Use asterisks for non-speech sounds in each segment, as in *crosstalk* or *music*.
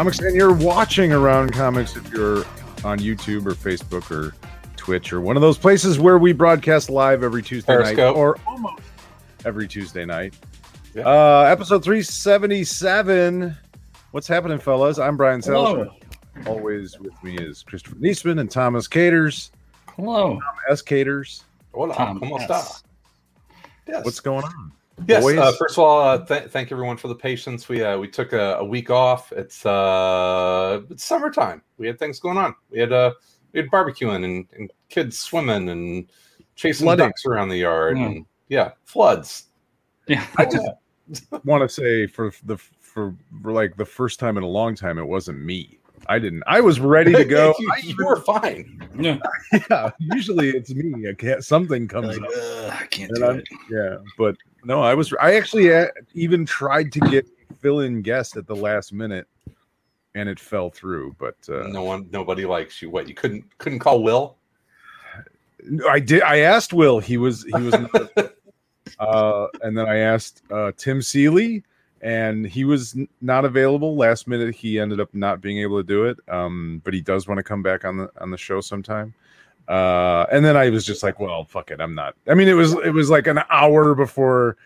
Comics, and you're watching Around Comics if you're on YouTube or Facebook or Twitch or one of those places where we broadcast live every Tuesday night or almost every Tuesday night. Yeah. Uh, episode 377. What's happening, fellas? I'm Brian Salzer. Always with me is Christopher Niesman and Thomas Caters. Hello. S. Caters. Hola, Tom ¿cómo está? Yes. What's going on? Yes. Uh, first of all, uh, th- thank everyone for the patience. We uh, we took a, a week off. It's uh it's summertime. We had things going on. We had uh we had barbecuing and, and kids swimming and chasing Flooding. ducks around the yard Hmm. and yeah, floods. Yeah. I just want to say for the for, for like the first time in a long time, it wasn't me. I didn't. I was ready to *laughs* go. you, you were fine. Yeah. *laughs* yeah, usually it's me. I can't. Something comes Like, up. I can't do I'm- it. Yeah, but no, I was. I actually uh, even tried to get fill-in guest at the last minute, and it fell through. But uh, no one, nobody likes you. What you couldn't couldn't call Will? I did. I asked Will. He was. He was. not- *laughs* uh, and then I asked uh, Tim Seeley, and he was not available. Last minute, he ended up not being able to do it. Um, but he does want to come back on the on the show sometime. Uh, and then I was just like, well, fuck it, I'm not. I mean, it was it was like an hour before,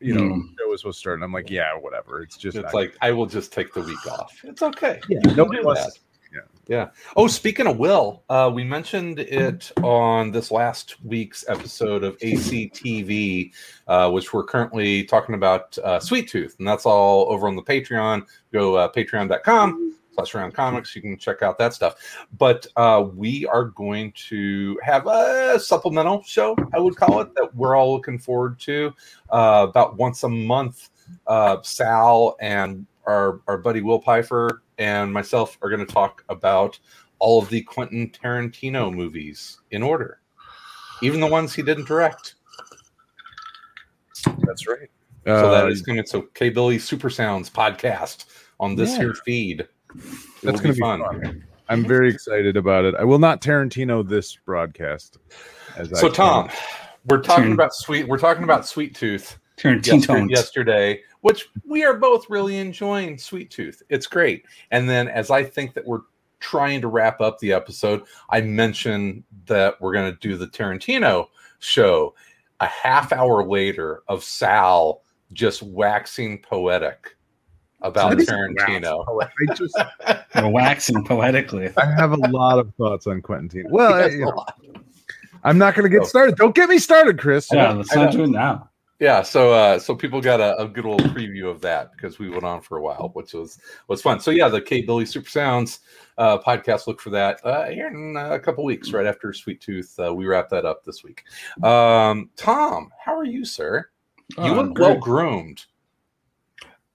you know, Mm. show was supposed to start. And I'm like, yeah, whatever. It's just It's like I will just take the week off. It's okay. yeah, You can nobody wants yeah. Yeah. Oh, speaking of Will, uh, we mentioned it on this last week's episode of ACTV, uh, which we're currently talking about uh, Sweet Tooth, and that's all over on the Patreon. Go uh, patreon.com slash around comics. You can check out that stuff. But uh, we are going to have a supplemental show, I would call it, that we're all looking forward to uh, about once a month. Uh, Sal and our, our buddy Will Pfeiffer and myself are going to talk about all of the Quentin Tarantino movies in order, even the ones he didn't direct. That's right. So that Uh, is going to so K Billy Super Sounds podcast on this Yeah. here feed. It That's going to be fun. I'm very excited about it. I will not Tarantino this broadcast. As So I Tom, we're talking Turn- about sweet. We're talking about Sweet Tooth Turn teen yesterday, yesterday, which we are both really enjoying. Sweet Tooth, it's great. And then as I think that we're trying to wrap up the episode, I mentioned that we're going to do the Tarantino show. A half hour later of Sal just waxing poetic about That is Tarantino. I just *laughs* We're waxing poetically. I have a lot of thoughts on Quentin Tarantino. Well, I, you know, I'm not going to Oh. get started. Don't get me started, Chris. Yeah, let's not do it now. yeah so uh so people got a, a good old preview of that because we went on for a while which was was fun so yeah the k billy super sounds uh podcast look for that uh here in a couple weeks right after sweet tooth uh, we wrap that up this week um tom how are you sir you Oh, look well groomed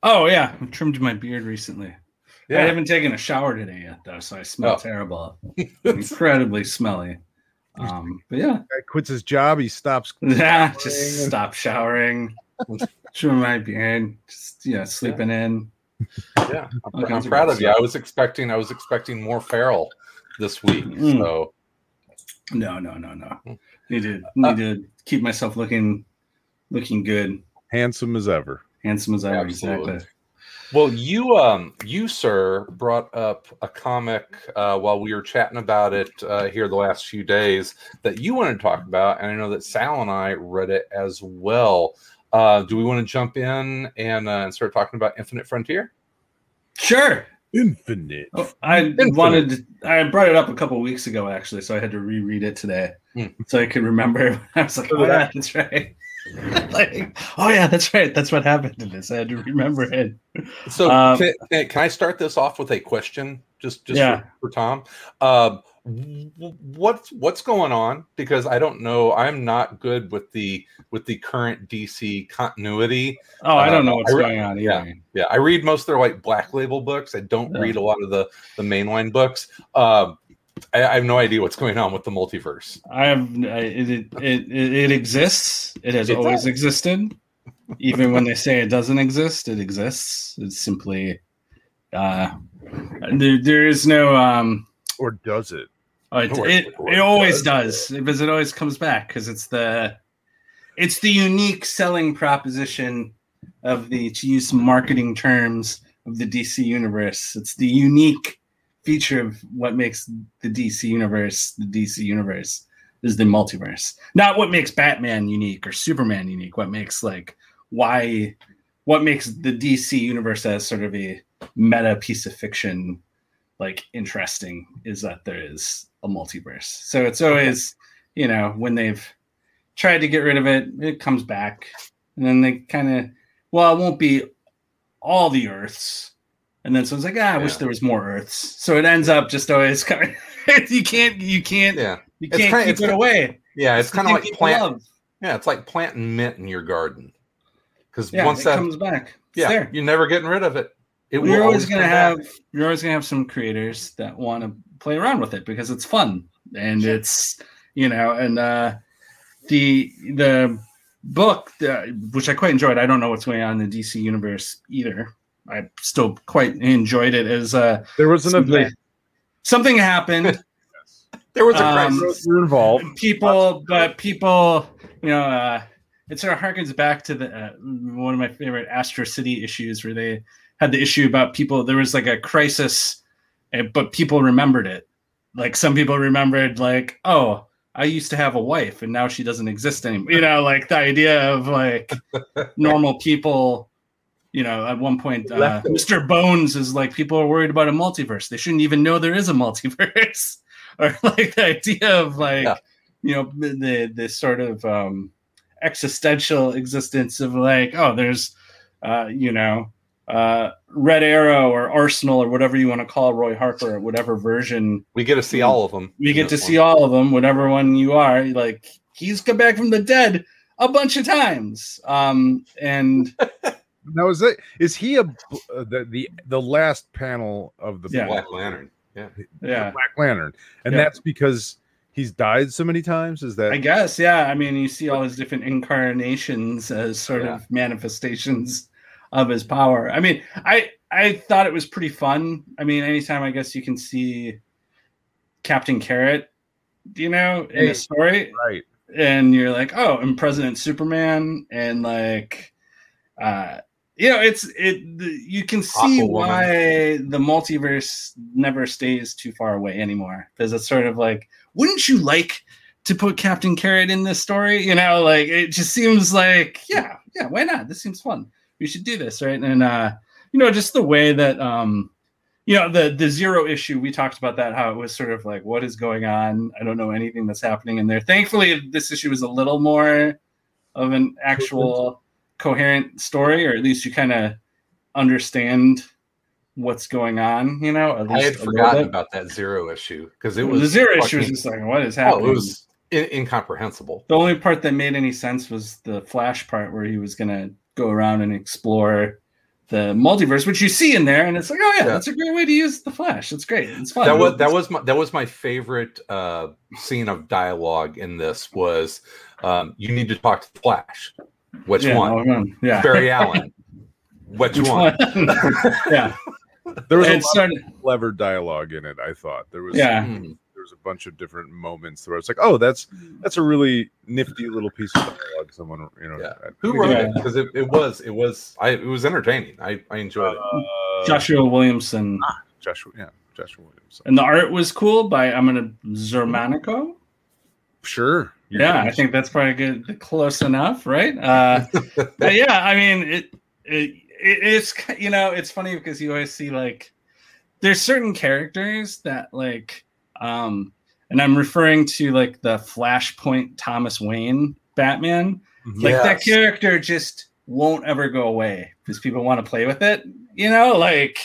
Oh yeah, I trimmed my beard recently. Yeah. I haven't taken a shower today yet though, so I smell Oh. terrible. *laughs* Incredibly smelly. Um, but yeah, Guy quits his job. He stops. *laughs* yeah, just and- stop showering, *laughs* trim my beard, just yeah, sleeping in. yeah i'm, I'm of proud of you i was expecting i was expecting more feral this week Mm. so No, no, no, no. Need to Uh, need to keep myself looking looking good, Handsome as ever. Handsome as ever. Absolutely. Exactly. Well, you, um, you, sir, brought up a comic uh, while we were chatting about it uh, here the last few days that you wanted to talk about, and I know that Sal and I read it as well. Uh, do we want to jump in and, uh, and start talking about Infinite Frontier? Sure. Infinite. Oh, I wanted I brought it up a couple weeks ago actually, so I had to reread it today Hmm. so I could remember. *laughs* I was like, oh yeah, that's right. *laughs* like, oh yeah, that's right. That's what happened to this. I had to remember it. So Um, can, can- I start this off with a question, just just Yeah. for, for Tom? Um, w- what's what's going on? Because I don't know. I'm not good with the with the current DC continuity. Oh, I don't know Uh, what's re- going on either. Yeah, I read most of their like black label books. I don't Yeah. read a lot of the the mainline books. Um, I, I have no idea what's going on with the multiverse. I have I, it, it, it. It exists. It has It always does. existed. Even when they say it doesn't exist, it exists. It's simply uh, there. There is no. Um, Or does it? oh, it, Or- it, or it always does. does because it always comes back because it's the it's the unique selling proposition of the to use marketing terms of the DC universe. It's the unique feature of what makes the DC universe the DC universe is the multiverse. Not what makes Batman unique or Superman unique. What makes like why what makes the DC universe as sort of a meta piece of fiction like interesting is that there is a multiverse. So it's always, you know, when they've tried to get rid of it, it comes back. And then they kind of, well, it won't be all the Earths. And then someone's like, ah, I wish there was more Earths. So it ends up just always *laughs* coming. you can't, you can't, Yeah, you can't kinda- keep it's it away. yeah. It's the kind of like people plant. love. Yeah, it's like planting mint in your garden. Because Yeah, once it that, comes back. It's yeah, there. you're never getting rid of it. It you're always going to come back. have you're always going to have some creators that want to play around with it because it's fun and it's you know and uh the the book uh, which i quite enjoyed i don't know what's going on in the dc universe either i still quite enjoyed it as uh There was an something, event. something happened There was a Um, crisis. You're involved. people but people you know uh it sort of harkens back to the uh, one of my favorite astro city issues where they had the issue about people there was like a crisis eh, but people remembered it like some people remembered like oh i used to have a wife and now she doesn't exist anymore you know like the idea of like *laughs* normal people you know at one point uh, mr bones is like people are worried about a multiverse. They shouldn't even know there is a *laughs* multiverse. Or like the idea of like Yeah. you know the the sort of um existential existence of like oh there's uh you know uh red arrow or arsenal or whatever you want to call roy harper or whatever version. We get to see all of them. we get to see all of them whatever one you are. Like he's come back from the dead a bunch of times. Um and *laughs* Now is that is he a uh, the the the last panel of the Yeah. Black Lantern. Yeah, yeah Black Lantern, and Yeah. that's because he's died so many times. Is that I guess, yeah. I mean, you see all his different incarnations as sort Yeah. of manifestations of his power. I mean, I I thought it was pretty fun. I mean, anytime I guess you can see Captain Carrot, you know, in Hey. a story, right? and you're like, oh, and President Superman, and like, uh, you know, it's it. The, you can see Aquawoman. why the multiverse never stays too far away anymore because it's sort of like, wouldn't you like to put Captain Carrot in this story? You know, like it just seems like, yeah, yeah, why not? This seems fun. We should do this, right? And uh, you know, just the way that um, you know, the the zero issue, we talked about that, how it was sort of like, what is going on? I don't know anything that's happening in there. Thankfully, this issue is a little more of an actual coherent story, or at least you kind of understand what's going on, you know, at least I had forgotten about that zero issue because it was the was zero issue is fucking- just like, what is Oh, happening? it was in- incomprehensible. The only part that made any sense was the Flash part where he was gonna go around and explore the multiverse, which you see in there, and it's like, oh yeah, Yeah. that's a great way to use the Flash. It's great. It's fun. That was that was my that was my favorite uh, scene of dialogue in this was um, you need to talk to the Flash. Which yeah, one? Yeah. Barry Allen. *laughs* Which, Which one? one? *laughs* yeah. There was a It lot started. of clever dialogue in it. I thought there was Yeah. Hmm. there was a bunch of different moments where it's like, oh, that's that's a really nifty little piece of dialogue. Someone, you know, Yeah. Who wrote Yeah. it? Because it, it was it was I it was entertaining. I, I enjoyed it. Uh, Joshua Williamson, Joshua, yeah, Joshua Williamson. and the art was cool by I'm gonna Xermanico. Sure. Yeah, I think that's probably good, close enough, right? Uh, *laughs* but yeah, I mean, it, it it it's you know it's funny because you always see like there's certain characters that like um and I'm referring to like the Flashpoint Thomas Wayne Batman Like that character just won't ever go away because people want to play with it. You know, like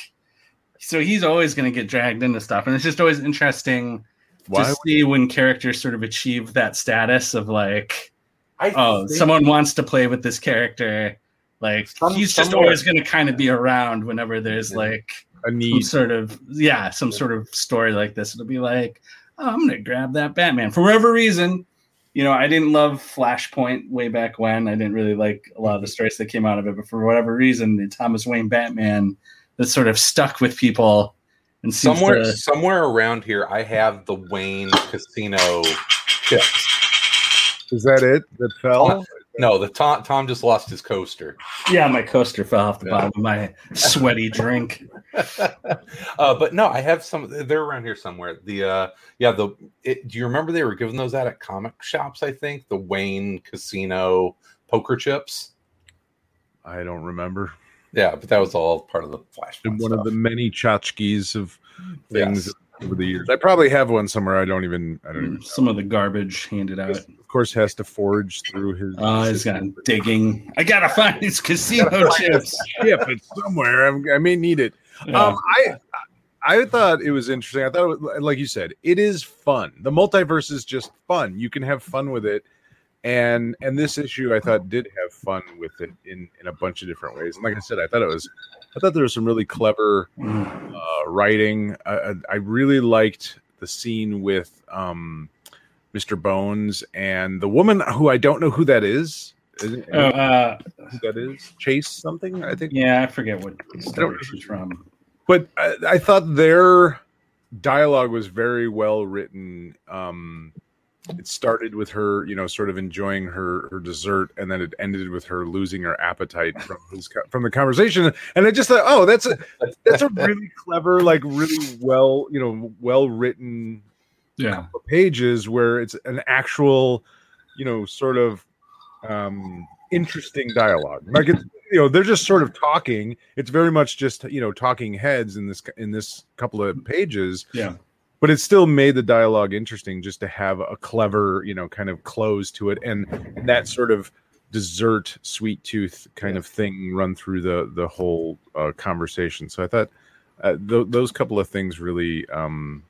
so he's always going to get dragged into stuff, and it's just always interesting Why? to see when characters sort of achieve that status of like, I oh, someone wants to play with this character. Like Some- he's just somewhere- always going to kind of be around whenever there's Yeah. like a some need. sort of yeah, some sort of story like this. It'll be like, oh, I'm gonna grab that Batman for whatever reason. You know, I didn't love Flashpoint way back when. I didn't really like a lot of the mm-hmm. stories that came out of it, but for whatever reason, the Thomas Wayne Batman that sort of stuck with people and somewhere to- somewhere around here I have the Wayne Casino chips. Is that it? That fell? No, the Tom Tom just lost his coaster. yeah, my coaster fell off the Yeah. bottom of my sweaty drink. *laughs* uh, but no, I have some. They're around here somewhere. The uh, yeah, the it, do you remember they were giving those out at comic shops? I think the Wayne Casino poker chips. I don't remember. Yeah, but that was all part of the Flash. Been one of the many tchotchkes of things Yes. over the years. I probably have one somewhere. I don't even. I don't even. Some of the garbage handed out. Of course, has to forge through his. Oh, he's got digging. I gotta find his *laughs* casino find chips. ship. It's somewhere. I'm, I may need it. Yeah. Um, I I thought it was interesting. I thought, it was, like you said, it is fun. The multiverse is just fun. You can have fun with it, and and this issue I thought did have fun with it in in a bunch of different ways. And like I said, I thought it was, I thought there was some really clever uh, writing. I, really liked the scene with um, Mr. Bones and the woman who I don't know who that is is it, oh, uh, that is Chase something, I think. yeah, I forget what story she's from. but I, I thought their dialogue was very well written. Um, it started with her, you know, sort of enjoying her her dessert, and then it ended with her losing her appetite from *laughs* his, from the conversation. And I just thought, oh, that's a *laughs* that's a really clever, like really well, you know, well written Yeah. pages where it's an actual, you know, sort of um interesting dialogue. Like it's you know, they're just sort of talking. It's very much just, you know, talking heads in this in this couple of pages. Yeah. But it still made the dialogue interesting just to have a clever, you know, kind of close to it and, that sort of dessert sweet tooth kind of thing run through the the whole uh, conversation. So I thought uh, th- those couple of things really um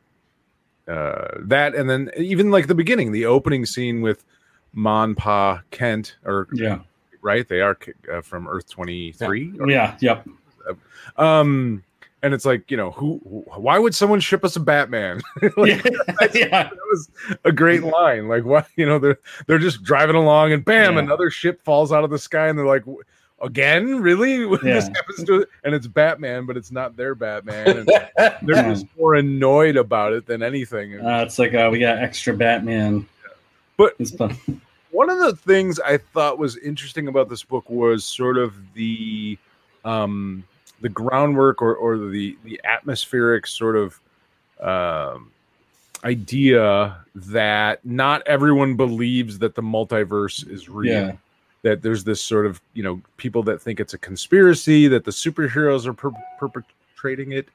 uh that and then even like the beginning the opening scene with mon pa kent or Yeah. right they are uh, from earth 23 or- Yeah. Yep. um and it's like you know who why would someone ship us a batman *laughs* like, yeah. *laughs* *laughs* yeah. that was a great line like why you know they're they're just driving along and bam Yeah. another ship falls out of the sky and they're like again really this happens to and it's batman but it's not their batman and they're Yeah. just more annoyed about it than anything Uh, it's like uh, we got extra Batman. But- it's fun. one of the things I thought was interesting about this book was sort of the um, the groundwork or, or the the atmospheric sort of um, idea that not everyone believes that the multiverse is real. Yeah. That there's this sort of you know people that think it's a conspiracy that the superheroes are per- perpetrating it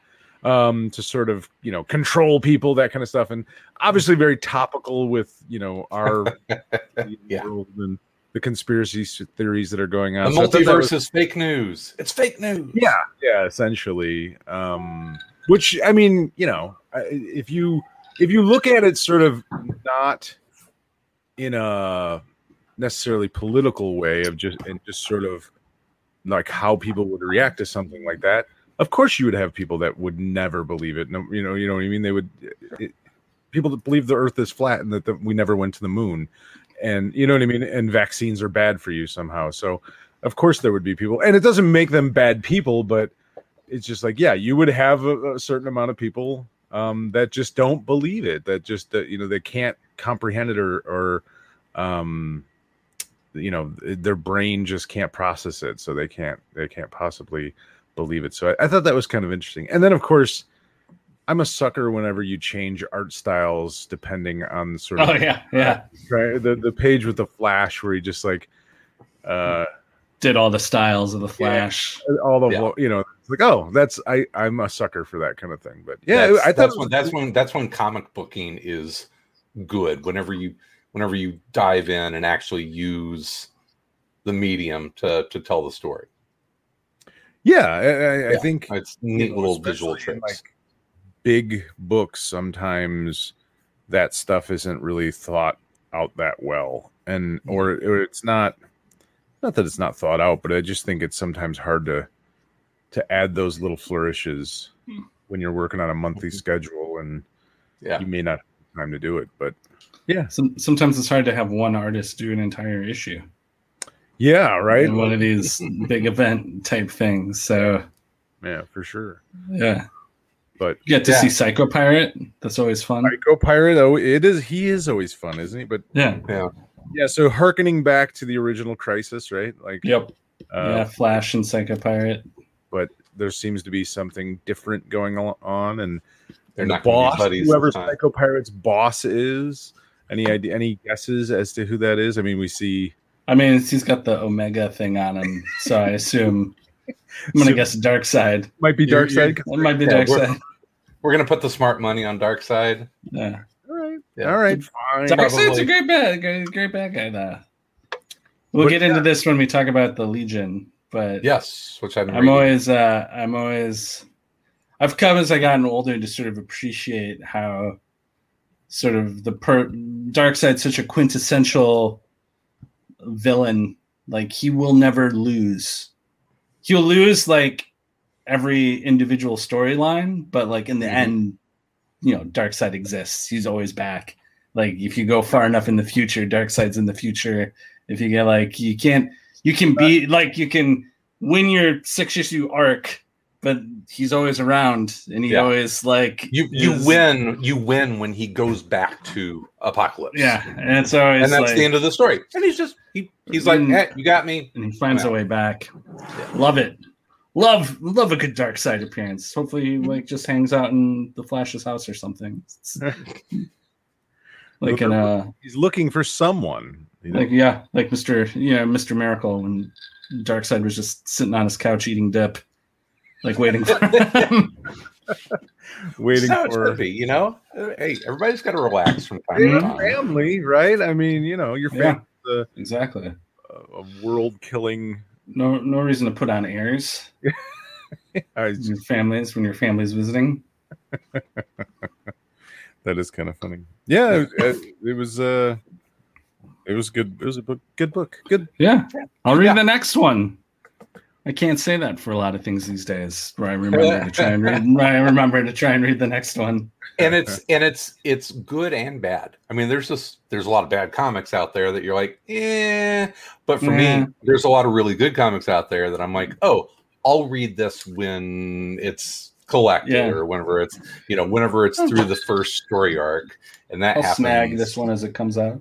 um to sort of you know control people that kind of stuff and obviously very topical with you know our *laughs* Yeah. world and the conspiracy theories that are going The on. So I multiverse was- is fake news. It's fake news. yeah, yeah, essentially. Um, which I mean, you know, if you if you look at it sort of not in a necessarily political way of just and just sort of like how people would react to something like that. Of course, you would have people that would never believe it. No, you know, you know what I mean. They would it, people that believe the Earth is flat and that the, we never went to the moon, and you know what I mean. And vaccines are bad for you somehow. So, of course, there would be people, and it doesn't make them bad people, but it's just like yeah, you would have a, a certain amount of people um, that just don't believe it. That just that you know they can't comprehend it or or um, you know their brain just can't process it, so they can't they can't possibly believe it. So I, I thought that was kind of interesting. And then of course. I'm a sucker whenever you change art styles depending on sort of Oh yeah. Yeah. right the the page with the flash where he just like uh Did all the styles of the Flash. all the Yeah. you know it's like oh that's i i'm a sucker for that kind of thing but yeah that's, i thought that's when was that's when that's when comic booking is good. Whenever you whenever you dive in and actually use the medium to to tell the story. Yeah, I, I, I Yeah. think It's neat you know, little visual tricks. like, big books sometimes that stuff isn't really thought out that well and or, or it's not not that it's not thought out but i just think it's sometimes hard to to add those little flourishes Hmm. when you're working on a monthly Mhm. schedule and yeah. you may not have time to do it but Some, sometimes it's hard to have one artist do an entire issue. yeah right in one of these *laughs* big event type things. So yeah for sure yeah, but you get to Yeah. see Psycho Pirate. That's always fun. psycho pirate oh it is he is always fun isn't he but Yeah. Yeah. yeah so harkening back to the original crisis right like Yep. uh, yeah. Flash and Psycho Pirate. but there seems to be something different going on and They're the not gonna be boss whoever this psycho pirate's boss is any idea any guesses as to who that is i mean we see I mean, he's got the Omega thing on him, so I assume I'm gonna So- guess Darkseid. might be Darkseid That might be Darkseid. We're gonna put the smart money on Darkseid. Yeah. all right Yeah. all right fine Darkseid's a great bad, great, great bad guy. Though. We'll But- get into this when we talk about the Legion, but Yes, which I've been I'm always uh I'm always I've come as I gotten older to sort of appreciate how sort of the per Darkseid such a quintessential villain like he will never lose he'll lose like every individual storyline but like in the Mhm. end you know Darkseid exists he's always back like if you go far enough in the future Darkseid's in the future if you get like you can't you can be like you can win your six issue arc but he's always around and he Yeah. always like You you is- win you win when he goes back to Apokolips. yeah and it's always and that's like, the end of the story. And he's just he, he's like, hey, you got me. and he finds a way back Yeah. love it love love a good Darkseid appearance hopefully he like just hangs out in the flash's house or something *laughs* like in a he's looking for someone you know? like yeah like mr yeah mr miracle when Darkseid was just sitting on his couch eating dip like waiting for *laughs* him *laughs* waiting That's how it for should be, you know? Uh, Hey, everybody's got to relax from time to time. family right i mean you know your Yeah. family exactly a, a world killing no no reason to put on airs *laughs* I in your families when your family's visiting *laughs* That is kind of funny. Yeah, it, it was. uh It was good. It was a book. Good book. Good. yeah i'll read Yeah. the next one i can't say that for a lot of things these days where i remember to try and read i remember to try and read the next one and it's and it's it's good and bad. I mean, there's just there's a lot of bad comics out there that you're like, eh. But for Yeah. me, there's a lot of really good comics out there that I'm like, oh, I'll read this when it's collected Yeah. or whenever it's you know whenever it's through the first story arc, and that i'll happens. snag this one as it comes out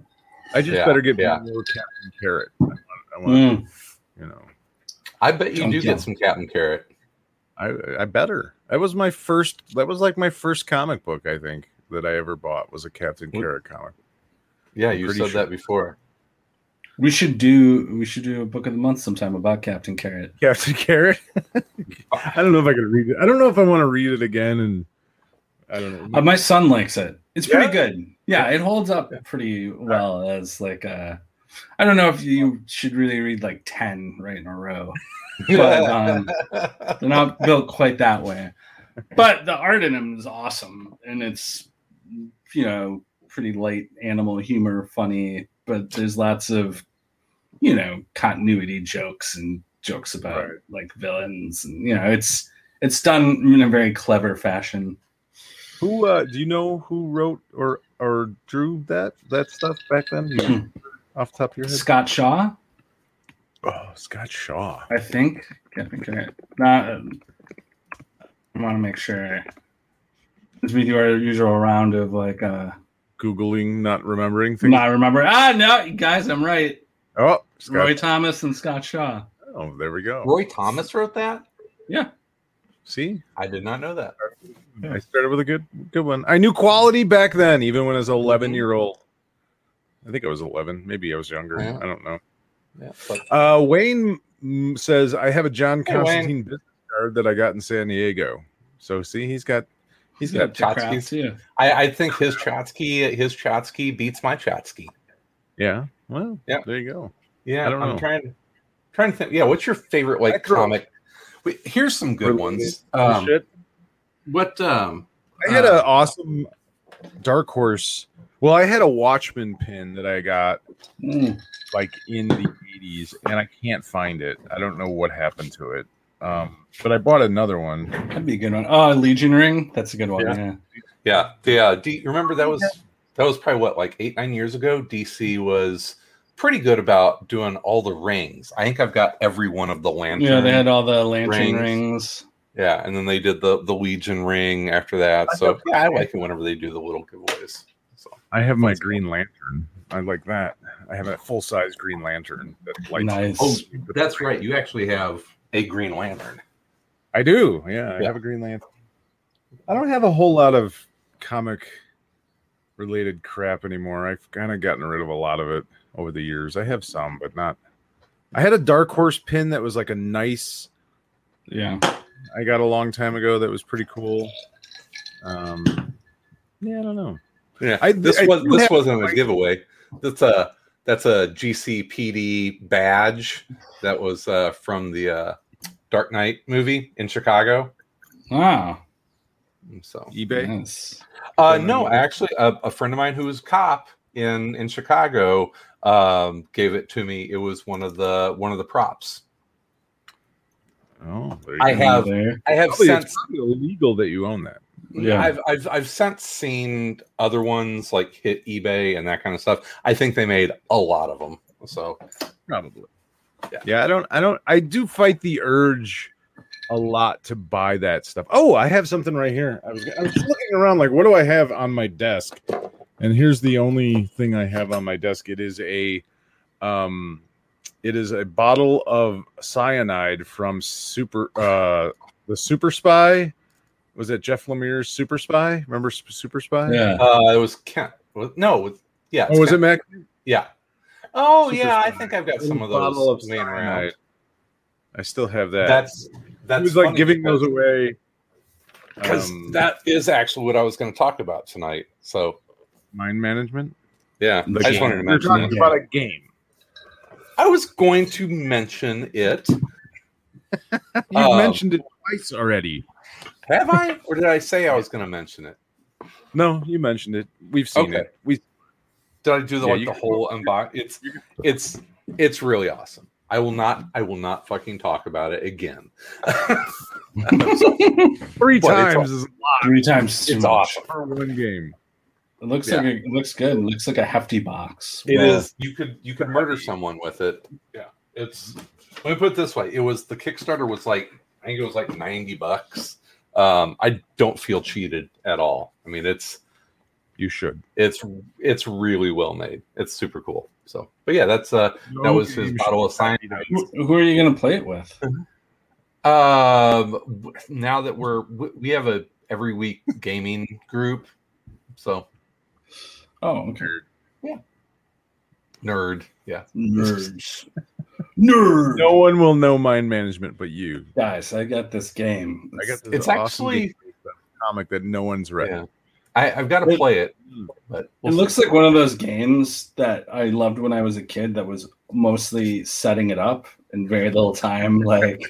I just Yeah, better get yeah. more Captain Carrot. I want, I want Mm. you know. I bet you Jump, do jump. get some Captain Carrot. I I better. That was my first. That was like my first comic book. I think that I ever bought was a Captain Mm. Carrot comic. Yeah, I'm you said sure. that before. we should do we should do a book of the month sometime about captain carrot Captain Carrot. *laughs* I don't know if I can read it. I don't know if I want to read it again. And I don't know. Uh, my son likes it. It's Yeah? pretty good. Yeah, it holds up pretty well as like uh I don't know if you should really read like 10 right in a row. *laughs* But um, they're not built quite that way. But the art in them is awesome and it's you know pretty light animal humor, funny, but there's lots of you know continuity jokes and jokes about Right. like villains and you know it's it's done in a very clever fashion. Who uh, do you know who wrote or or drew that that stuff back then? *clears throat* Do you, off the top of your head? Scott Shaw, Oh, Scott Shaw. I think. Captain Carrot. Not. Um, I want to make sure. As we do our usual round of like, uh, Googling, not remembering things. not remember. Ah, no, guys, I'm right. oh, Scott. Roy Thomas and Scott Shaw. Oh, there we go. Roy Thomas wrote that. Yeah. See, I did not know that. I started with a good good one. I knew quality back then, even when I was 11 year old. I think I was 11. Maybe I was younger. Yeah. I don't know. Yeah, but Uh, Wayne says I have a John Hey, Wayne. Constantine business card that I got in San Diego. So see, he's got he's got Dick Craft, Trotsky's. too. I, I think his Trotsky his Trotsky beats my Trotsky. yeah. Well, Yeah. there you go. Yeah, I don't I'm know. trying. trying to think. Yeah, what's your favorite like comic? Wait, here's some good ones. Um, Shit. what um I had uh, an awesome Dark Horse. Well, I had a Watchman pin that I got Mm. like in the 80s, and I can't find it. I don't know what happened to it. Um, but I bought another one. That'd be a good one. Oh, Legion Ring. That's a good one. Yeah. Yeah. Yeah, the uh, D, remember that was that was probably what like eight nine years ago. DC was pretty good about doing all the rings. I think I've got every one of the lantern. Yeah, they had all the lantern Rings. rings. yeah, and then they did the the Legion ring after that. So yeah, I like it whenever they do the little giveaways. So I have my Green Lantern. I like that. I have a full size Green Lantern that lights. Nice. oh, that's right. You actually have a Green Lantern. I do. Yeah, I Yeah. have a Green Lantern. I don't have a whole lot of comic related crap anymore. I've kind of gotten rid of a lot of it over the years. I have some, but not. I had a Dark Horse pin that was like a nice. Yeah. I got a long time ago that was pretty cool. Um, yeah, I don't know. Yeah, I- this I was do this wasn't a giveaway. That's a that's a GCPD badge that was uh, from the uh, Dark Knight movie in Chicago. Wow. So eBay. Yes. Uh, no, actually, a, a friend of mine who was cop in in Chicago um, gave it to me. It was one of the one of the props. Oh, there you I have There. I have Probably since it's probably illegal that you own that. Yeah. I've I've I've since seen other ones like hit eBay and that kind of stuff. I think they made a lot of them. So Probably. Yeah. Yeah, I don't I don't I do fight the urge a lot to buy that stuff. Oh, I have something right here. I was I was looking around like what do I have on my desk? And here's the only thing I have on my desk. It is a um it is a bottle of cyanide from Super uh the Super Spy. Was it Jeff Lemire's Super Spy? Remember Super Spy? Yeah. uh, it was Kindt. No, yeah. Oh, was it Mac? Yeah. Oh Super yeah, I think I've got some of Bottle those of laying around. cyanide. I still have that. That's that's he was like giving because- those away because um, that is actually what I was going to talk about tonight. So mind management. yeah, The I just game. wanted to We're mention talking it. about a game. I was going to mention it. *laughs* You Um, mentioned it twice already. Have I, *laughs* or did I say I was going to mention it? No, you mentioned it. We've seen Okay. it. We Did I do the Yeah, like the can- whole unbox? It's it's it's really awesome. I will not I will not fucking talk about it again. *laughs* three But times is a lot Three times too It's much. awesome. for one game. It looks Yeah. like a, it looks good. It looks like a hefty box. It Well, is. You could you could murder someone with it. Yeah. It's let me put it this way. It was the Kickstarter was like I think it was like 90 bucks. Um I don't feel cheated at all. I mean it's You should. it's it's really well made. It's super cool. So but yeah, that's uh that was his bottle of cyanide. Who, who are you to play it with? Um now that we're we- we have a every week gaming group. So Oh, okay. Yeah, nerd. Yeah. Nerds. *laughs* *laughs* Nerd. No one will know mind management but you. Guys, I got this game. I got this It's awesome actually- game comic that no one's read. Yeah. I, I've got to play it. Hmm. But It we'll see. looks like one of those games that I loved when I was a kid that was mostly setting it up and very little time *laughs* like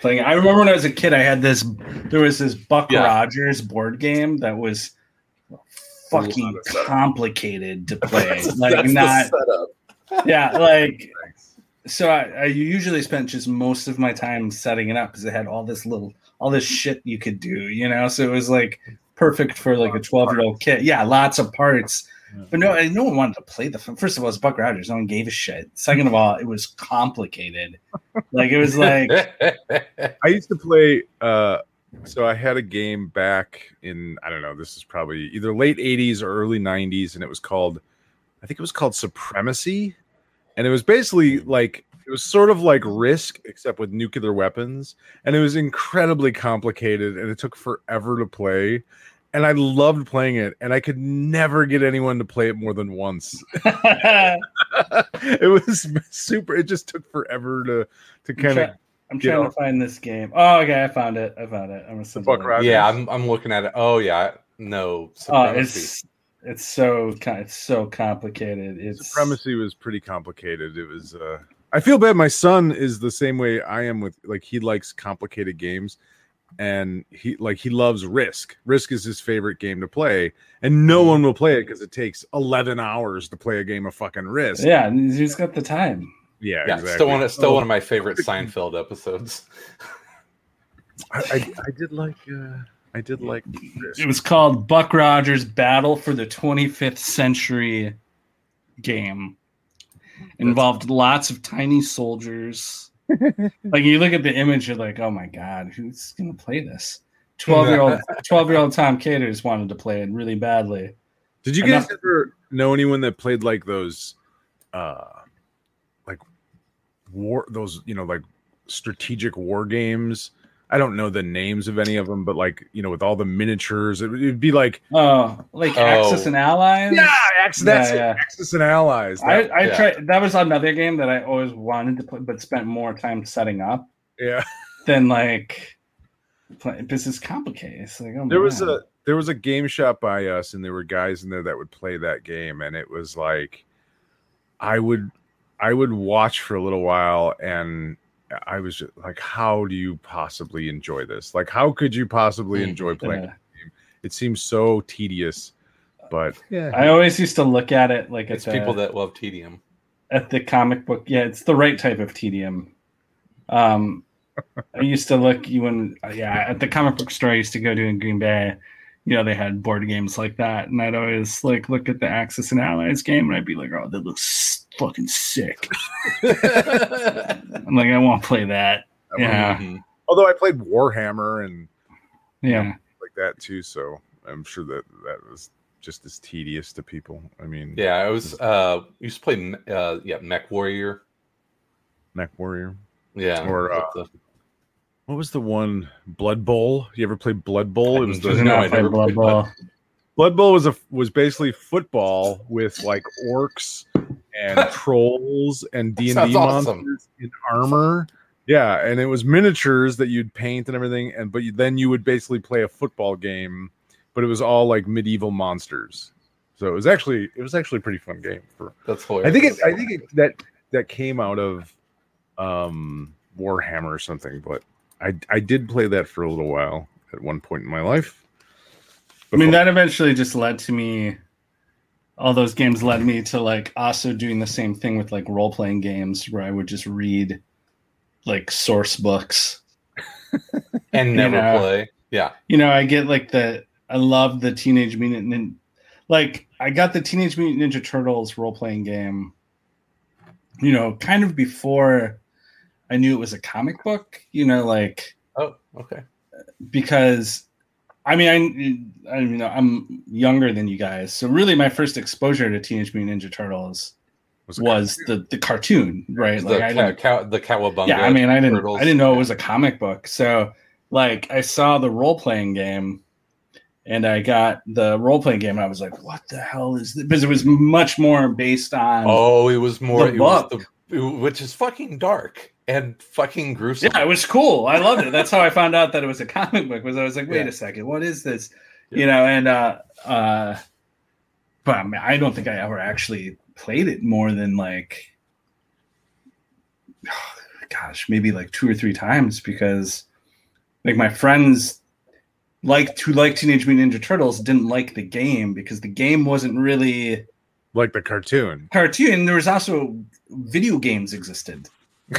playing. I remember when I was a kid I had this there was this Buck Yeah. Rogers board game that was fucking complicated to *laughs* play. Like That's the not setup. yeah, like *laughs* so I, I usually spent just most of my time setting it up because it had all this little all this shit you could do, you know. So it was like perfect for like a twelve year old kid. Yeah, lots of parts. But no, no one wanted to play the. First of all, it's Buck Rogers. No one gave a shit. Second of all, it was complicated. Like it was like *laughs* I used to play uh so I had a game back in I don't know, this is probably either late 80s or early 90s and it was called I think it was called Supremacy and it was basically like it was sort of like Risk except with nuclear weapons and it was incredibly complicated and it took forever to play and I loved playing it and I could never get anyone to play it more than once. *laughs* *laughs* it was super it just took forever to to kind of I'm trying off. to find this game. Oh, okay, I found it. I found it. I'm gonna send Buck it. Yeah, I'm, I'm looking at it. Oh yeah, no. Oh, it's it's so it's so complicated. It's Supremacy was pretty complicated. It was uh I feel bad. My son is the same way I am with like he likes complicated games, and he like he loves Risk. Risk is his favorite game to play, and no one will play it because it takes eleven hours to play a game of fucking Risk. Yeah, and who's got the time? yeah, Yeah, exactly. still one of still Oh, one of my *laughs* favorite Seinfeld episodes. I, I, I did like. uh I did like. Risk. It was called Buck Rogers Battle for the 25th Century game. Involved lots of tiny soldiers. *laughs* like you look at the image, you're like, oh my god, who's gonna play this? 12 year old *laughs* 12 year old Tom Caters wanted to play it really badly. Did you guys Enough- ever know anyone that played like those, uh, like war those you know like strategic war games? I don't know the names of any of them, but like you know with all the miniatures, it would be like Oh, like Oh. Axis and Allies? yeah, Axis, that's Yeah, it, yeah. Axis and Allies. I, That- I yeah. tried that was another game that I always wanted to play, but spent more time setting up yeah, than like play, this is complicated. It's like oh there was a there was a game shop by us, and there were guys in there that would play that game, and it was like I would I would watch for a little while, and I was just like, how do you possibly enjoy this? Like, how could you possibly Mhm. enjoy playing? Yeah. It seems so tedious, but yeah, I always used to look at it like It's at the, people that love tedium. at the comic book. Yeah, it's the right type of tedium. Um, I used to look you when yeah at the comic book store I used to go to in Green Bay. You know they had board games like that, and I'd always like look at the Axis and Allies game, and I'd be like, "Oh, that looks fucking sick." *laughs* I'm like, I want to play that. Yeah, Mhm. although I played Warhammer and yeah. like that too, so I'm sure that that was just as tedious to people. I mean, Yeah, I was uh used to play uh yeah, Mech Warrior. Mech Warrior. Yeah. Or, uh, the- What was the one? Blood Bowl. You ever play Blood Bowl? It was the No, I never Blood Bowl. Blood Bowl was a was basically football with like orcs and *laughs* trolls and D and D awesome. monsters in armor. Yeah, and it was miniatures that you'd paint and everything, and but you, then you would basically play a football game, but it was all like medieval monsters. So it was actually it was actually a pretty fun game for that's hilarious. I think it, I think it, that that came out of um Warhammer or something, but I I did play that for a little while at one point in my life. I mean, that eventually just led to me. All those games led me to like also doing the same thing with like role playing games where I would just read like source books. *laughs* and you never know. play. Yeah. You know, I get like the I love the Teenage Mutant Nin- like I got the Teenage Mutant Ninja Turtles role playing game. You know, kind of before I knew it was a comic book. You know, like Oh, okay. because I mean, I, I you know I'm younger than you guys, so really my first exposure to Teenage Mutant Ninja Turtles was, was the the cartoon, right? The, Like I didn't, cow- the Cowabunga. yeah, I mean, I didn't Turtles. I didn't know it was a comic book, so like I saw the role playing game. And I got the role playing game, and I was like, "What the hell is this?" Because it was much more based on. Oh, it was more. The it was book. the, it- which is fucking dark and fucking gruesome. Yeah, it was cool. I loved it. That's how I found out that it was a comic book. Was I was like, wait Yeah. a second, what is this? Yeah. You know, and uh uh but I, mean, I don't think I ever actually played it more than like *sighs* gosh, maybe like two or three times because like my friends like who like Teenage Mutant Ninja Turtles didn't like the game because the game wasn't really like the cartoon. cartoon. There was also video games existed. *laughs*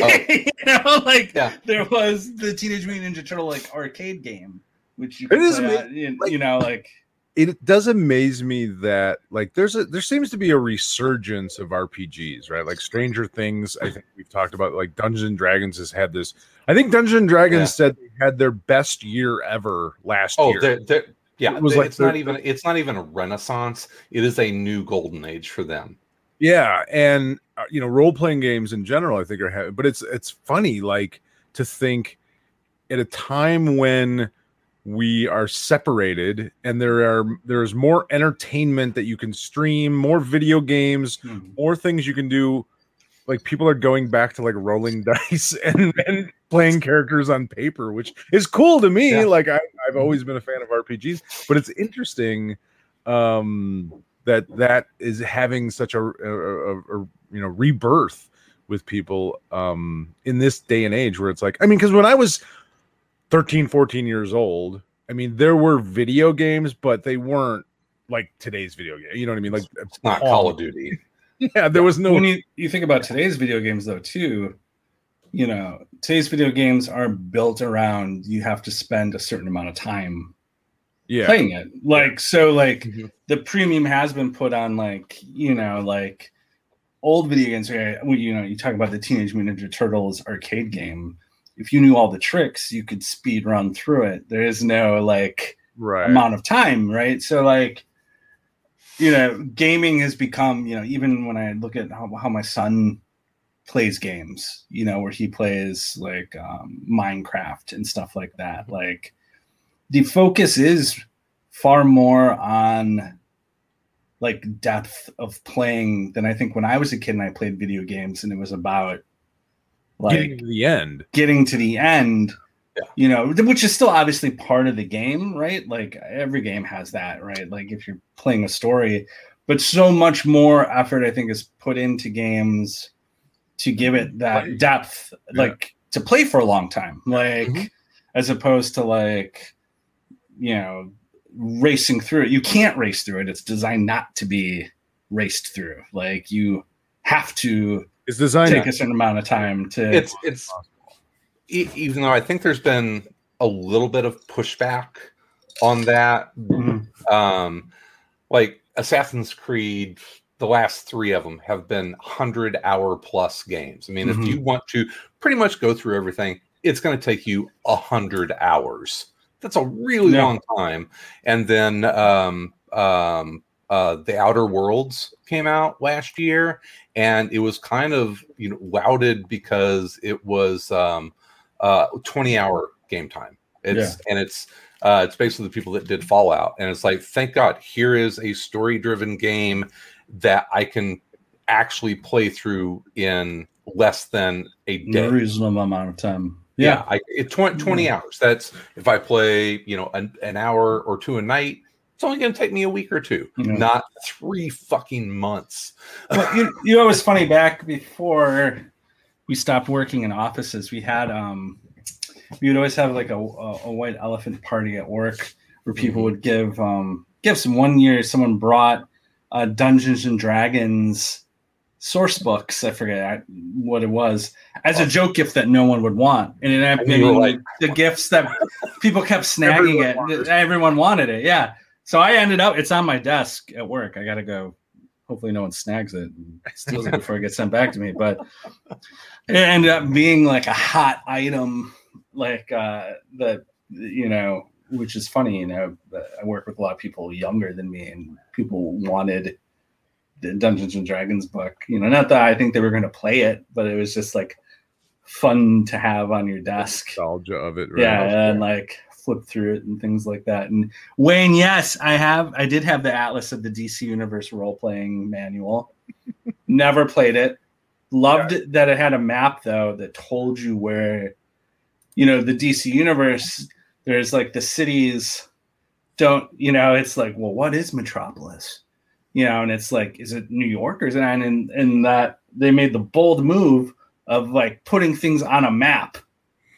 Oh. *laughs* you know, like Yeah. there was the Teenage Mutant Ninja Turtle like arcade game, which you It could is play ama- on- you, like- you know, like It does amaze me that like there's a there seems to be a resurgence of RPGs, right? Like Stranger Things, I think we've talked about like Dungeons and Dragons has had this. I think Dungeons and Dragons Yeah. said they had their best year ever last Oh, year. they're, they're, yeah. It was they- like it's not even. It's not even a renaissance. It is a new golden age for them. Yeah, and uh, you know, role playing games in general, I think are, ha- but it's it's funny, like to think at a time when we are separated and there are there's more entertainment that you can stream, more video games, more things you can do. Like people are going back to like rolling *laughs* dice and, and playing characters on paper, which is cool to me. Yeah. Like I, I've always been a fan of RPGs, but it's interesting um, that that is having such a, a, a, a you know rebirth with people um in this day and age where it's like i mean because when i was 13 14 years old i mean there were video games but they weren't like today's video game you know what i mean like It's not Call of Duty. yeah there was no when you, you think about today's video games though too you know today's video games are built around you have to spend a certain amount of time yeah. playing it. Like so like Mhm. the premium has been put on like you know like old video games. Where well, you know you talk about the teenage mutant ninja turtles arcade game. If you knew all the tricks you could speed run through it. There is no like right. amount of time, right? So like, you know, gaming has become, you know, even when I look at how, how my son plays games, you know, where he plays like um, Minecraft and stuff like that, like the focus is far more on like depth of playing than I think when I was a kid and I played video games and it was about like getting to the end getting to the end Yeah. you know which is still obviously part of the game right like every game has that right like if you're playing a story but so much more effort i think is put into games to give it that depth Yeah. like to play for a long time like Mhm. as opposed to like you know racing through it you can't race through it it's designed not to be raced through like you have to it's designed take a certain amount of time to It's it's e- even though I think there's been a little bit of pushback on that. Mhm. Um, like Assassin's Creed, the last three of them have been hundred hour plus games. I mean, Mhm. if you want to pretty much go through everything, it's going to take you a hundred hours. That's a really Yeah. long time. And then um, um, uh, the Outer Worlds came out last year, and it was kind of you know lauded because it was um, uh, 20 hour game time. It's and it's uh, it's basically the people that did Fallout, and it's like thank God here is a story driven game that I can actually play through in less than a a day. reasonable amount of time. Yeah, I, it 20, 20 hours. That's if I play, you know, an, an hour or two a night. It's only going to take me a week or two, Yeah. not three fucking months. Well, you, *laughs* you know, it was funny back before we stopped working in offices. We had um, we would always have like a, a, a white elephant party at work where people Mhm. would give um gifts. And one year, someone brought uh, Dungeons and Dragons source books. I forget what it was as a joke gift that no one would want, and it ended up And you were being like- the gifts that people kept *laughs* snagging Everyone it. wanted Everyone wanted it. Yeah. So I ended up. It's on my desk at work. I got to go. Hopefully, no one snags it and steals it before it gets sent back to me. But it ended up being like a hot item, like uh, that you know, which is funny. You know, I work with a lot of people younger than me, and people wanted the Dungeons and Dragons book. You know, not that I think they were going to play it, but it was just like fun to have on your desk. nostalgia of it right? Yeah, and like flip through it and things like that. And Wayne, yes, I have. I did have the Atlas of the DC Universe role playing manual. *laughs* Never played it. Loved it that it had a map though that told you where, you know, the DC Universe. There's like the cities. Don't you know? It's like, well, what is Metropolis? You know, and it's like, is it New York or is it? And in, in that they made the bold move of like putting things on a map.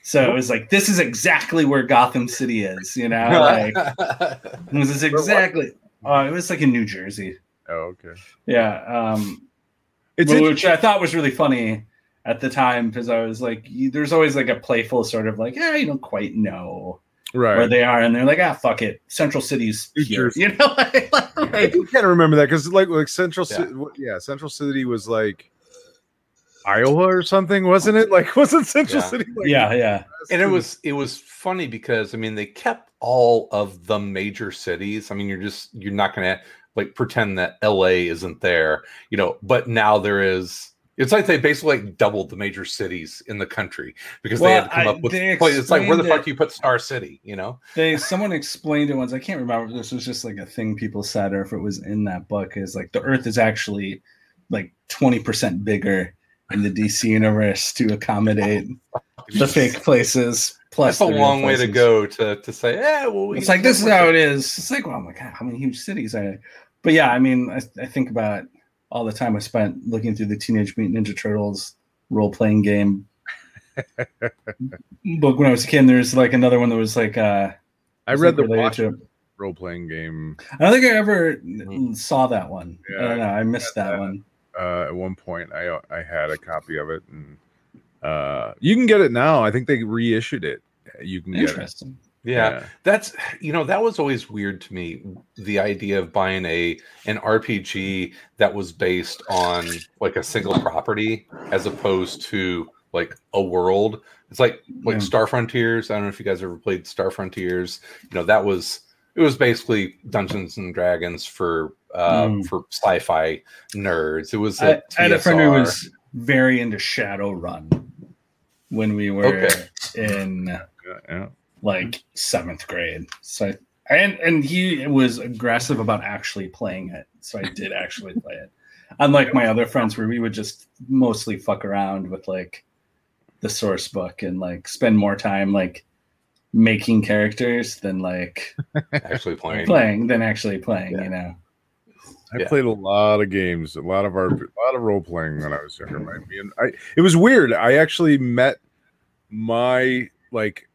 So it was like, this is exactly where Gotham City is, you know? *laughs* Like, *laughs* this is exactly. Uh, it was like in New Jersey. oh okay Yeah. Um, it's which I thought was really funny at the time because I was like, there's always like a playful sort of like, yeah, you don't quite know where they are. And they're like, ah, fuck it. Central City's here. *laughs* You know? like, I like- do kind of remember that because like like Central Yeah. City, yeah, Central City was like Iowa or something, wasn't it? *laughs* Like wasn't Central Yeah. City? Like, yeah, yeah. and it was it was funny because I mean they kept all of the major cities. I mean you're just you're not going to like pretend that LA isn't there, you know, but now there is it's like they basically like doubled the major cities in the country because they had to come I- up with well, it's like where the fuck it- you put Star City, you know? They someone explained it once. I can't remember this was just like a thing people said or if it was in that book. Is like the Earth is actually like twenty percent bigger in the DC universe to accommodate *laughs* the fake places. Plus, That's a long way to go to to say, yeah, well, we It's like this is how it is. It's like, well, I'm like, God, how many huge cities are? But yeah, I mean, I, I think about all the time I spent looking through the Teenage Mutant Ninja Turtles role playing game *laughs* book when I was a kid. There's like another one that was like uh I read like, the role playing game I don't think I ever Mhm. saw that one. I don't know. I missed that, that. one. uh, at one point. I I had a copy of it, and uh, you can get it now. I think they reissued it. You can get it. Interesting. Yeah, that's you know that was always weird to me. The idea of buying a an RPG that was based on like a single property as opposed to like a world. It's like like Yeah. Star Frontiers. I don't know if you guys ever played Star Frontiers. You know that was it was basically Dungeons and Dragons for uh Mm. for sci-fi nerds. It was I, I had a friend who was very into Shadowrun when we were Okay. in Yeah, yeah. Like seventh grade. So I, and and he was aggressive about actually playing it. So I did *laughs* actually play it. Unlike my other friends where we would just mostly fuck around with like the source book and like spend more time like making characters than like *laughs* actually playing. playing than actually playing, Yeah. you know. I Yeah. played a lot of games, a lot of our, a lot of role playing when I was younger. My, me and I, it was weird. I actually met my like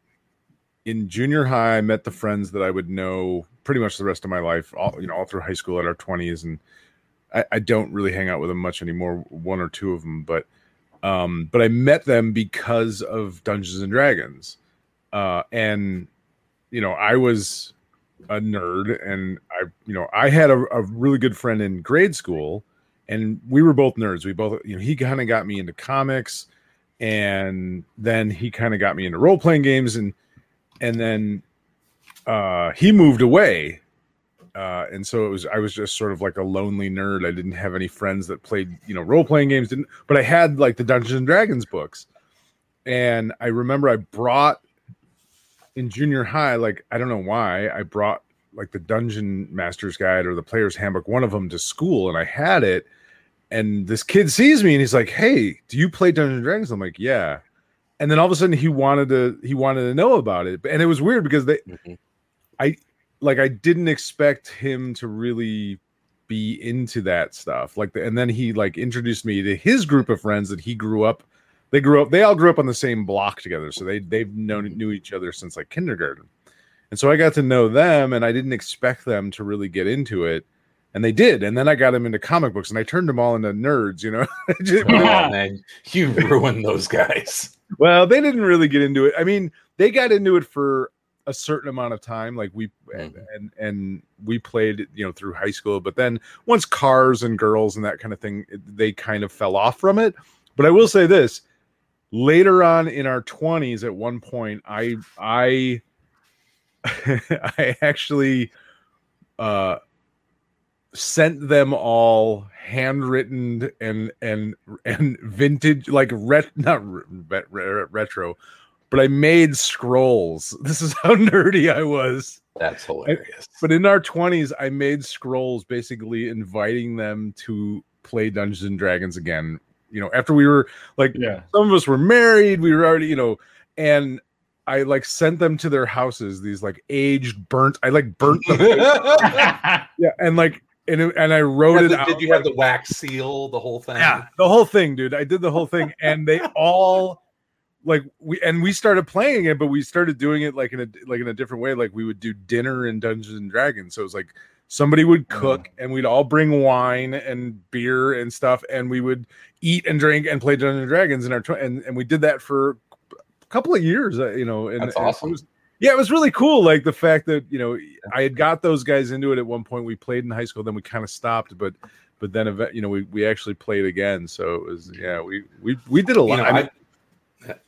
in junior high. I met the friends that I would know pretty much the rest of my life. All you know, all through high school at our twenties, and I, I don't really hang out with them much anymore. One or two of them, but um, but I met them because of Dungeons and Dragons, uh, and you know, I was a nerd and I you know I had a, a really good friend in grade school and we were both nerds we both you know he kind of got me into comics and then he kind of got me into role playing games and and then uh he moved away uh and so it was I was just sort of like a lonely nerd I didn't have any friends that played you know role playing games didn't but I had like the Dungeons and Dragons books and I remember I brought in junior high, like I don't know why, I brought like the Dungeon Master's Guide or the Player's Handbook, one of them to school, and I had it. And this kid sees me and he's like, "Hey, do you play Dungeons and Dragons?" I'm like, "Yeah." And then all of a sudden he wanted to he wanted to know about it, and it was weird because they Mhm. like I didn't expect him to really be into that stuff. Like, the, and then he like introduced me to his group of friends that he grew up. They grew up. They all grew up on the same block together, so they they've known knew each other since like kindergarten. And so I got to know them, and I didn't expect them to really get into it, and they did. And then I got them into comic books, and I turned them all into nerds. You know, *laughs* Just- Oh, man, you ruined those guys. Well, they didn't really get into it. I mean, they got into it for a certain amount of time, like we and, Mhm. and and we played, you know, through high school. But then once cars and girls and that kind of thing, they kind of fell off from it. But I will say this: later on in our twenties, at one point, I I *laughs* I actually uh sent them all handwritten and and and vintage like ret not re- re- re- retro but i made scrolls *laughs* this is how nerdy i was That's hilarious. but in our 20s i made scrolls basically inviting them to play dungeons and dragons again you know after we were like Yeah. some of us were married we were already you know and i like sent them to their houses these like aged burnt i like burnt them *laughs* yeah and like and, it- and i wrote Had it the- out did you have the wax seal, the whole thing? yeah the whole thing dude i did the whole thing and they all like we and we started playing it but we started doing it like in a like in a different way like we would do dinner in dungeons and dragons so it was like somebody would cook and we'd all bring wine and beer and stuff and we would eat and drink and play dungeons and dragons in our tw- and, and we did that for a couple of years uh, you know and That's and it awesome. was- yeah it was really cool like the fact that you know i had got those guys into it at one point. We played in high school then we kind of stopped but but then you know we, we actually played again. So it was yeah we we, we did a You lot. know, I mean,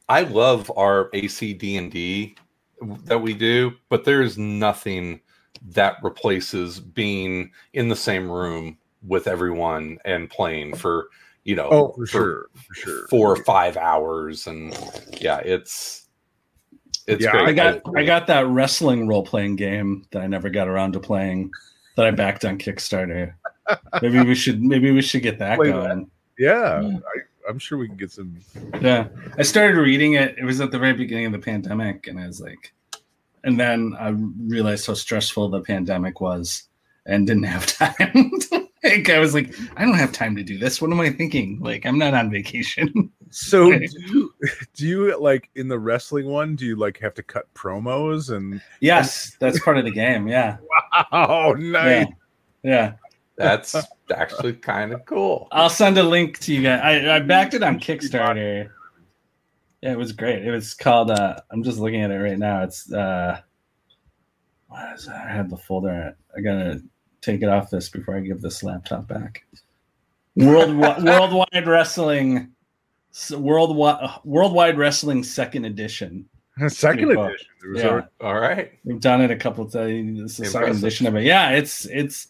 I, I love our ACD and D that we do, but there is nothing that replaces being in the same room with everyone and playing for you know oh for sure for sure. four or five hours and yeah it's it's Yeah, great. I got I got that wrestling role playing game that I never got around to playing that I backed on Kickstarter. Maybe we should maybe we should get that Play going. yeah Yeah. I, i'm sure we can get some Yeah. I started reading it. It was at the very beginning of the pandemic and I was like and then I realized how stressful the pandemic was and didn't have *laughs* time. Like I was like, I don't have time to do this. What am I thinking? Like I'm not on vacation. So *laughs* do you, do you like in the wrestling one? Do you like have to cut promos and? Yes, that's part of the game. Yeah. *laughs* Oh, nice. Yeah. Yeah. That's actually kind of cool. I'll send a link to you guys. I, I backed it on Kickstarter. Yeah, it was great. It was called uh I'm just looking at it right now. It's uh what is that? I have the folder. I gotta take it off this before I give this laptop back. World *laughs* Worldwide Wrestling s- Worldwide Worldwide Wrestling Second Edition. *laughs* Second edition. Was Yeah. already- All right. We've done it a couple of times. This is the second edition of it. Yeah, it's it's.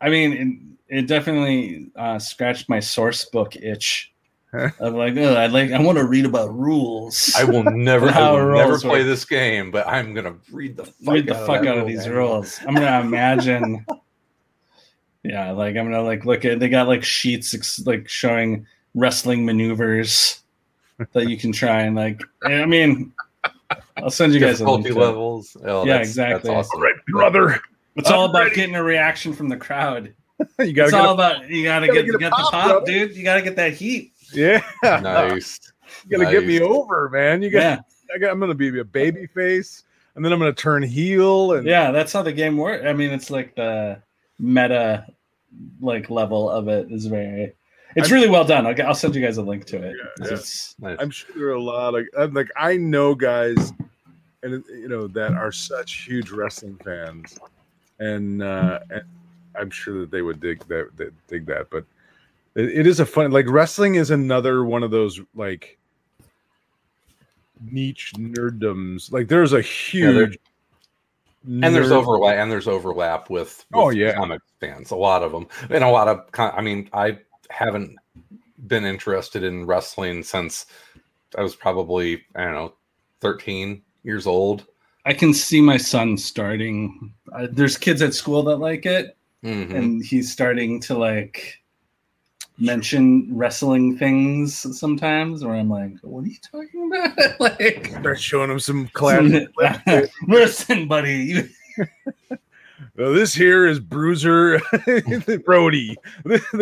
I mean, it, it definitely uh, scratched my source book itch. *laughs* of like, oh, I'd like, I want to read about rules. I will never, I will never play work. this game, but I'm gonna read the fuck read the out fuck that out of these manual. rules. I'm gonna imagine. Yeah, like I'm gonna like look at. They got like sheets ex- like showing wrestling maneuvers *laughs* that you can try and like. I mean, I'll send you guys a link. Difficulty to it. levels. Oh, Yeah, that's- exactly. That's awesome. All right, brother. It's all I'm about ready. getting a reaction from the crowd. *laughs* you gotta it's get all a, about you gotta, you gotta get, get get pop, the pop, brother. dude. You gotta get that heat. yeah. Nice. *laughs* You gotta get me over, man. You got. Yeah, I got. I'm gonna be a baby face, and then I'm gonna turn heel, and yeah. That's how the game works. I mean, it's like the meta like level of it is very. It's I'm- really well done. I'll, I'll send you guys a link to it. Yeah, It's- Nice. I'm sure there are a lot of I'm like I know guys, and you know that are such huge wrestling fans, and uh, and I'm sure that they would dig that, that dig that. But it, it is a fun like wrestling is another one of those like niche nerddoms. Like there's a there- huge and there's overlap and there's overlap with, with Oh, yeah. comic fans a lot of them and a lot of con- i mean i haven't been interested in wrestling since i was probably i don't know 13 years old I can see my son starting. Uh, there's kids at school that like it, Mhm. and he's starting to like mention wrestling things sometimes. Where I'm like, "What are you talking about?" *laughs* like, start showing them some classic. *laughs* clips. *laughs* listen, buddy. Well, this here is Bruiser Brody.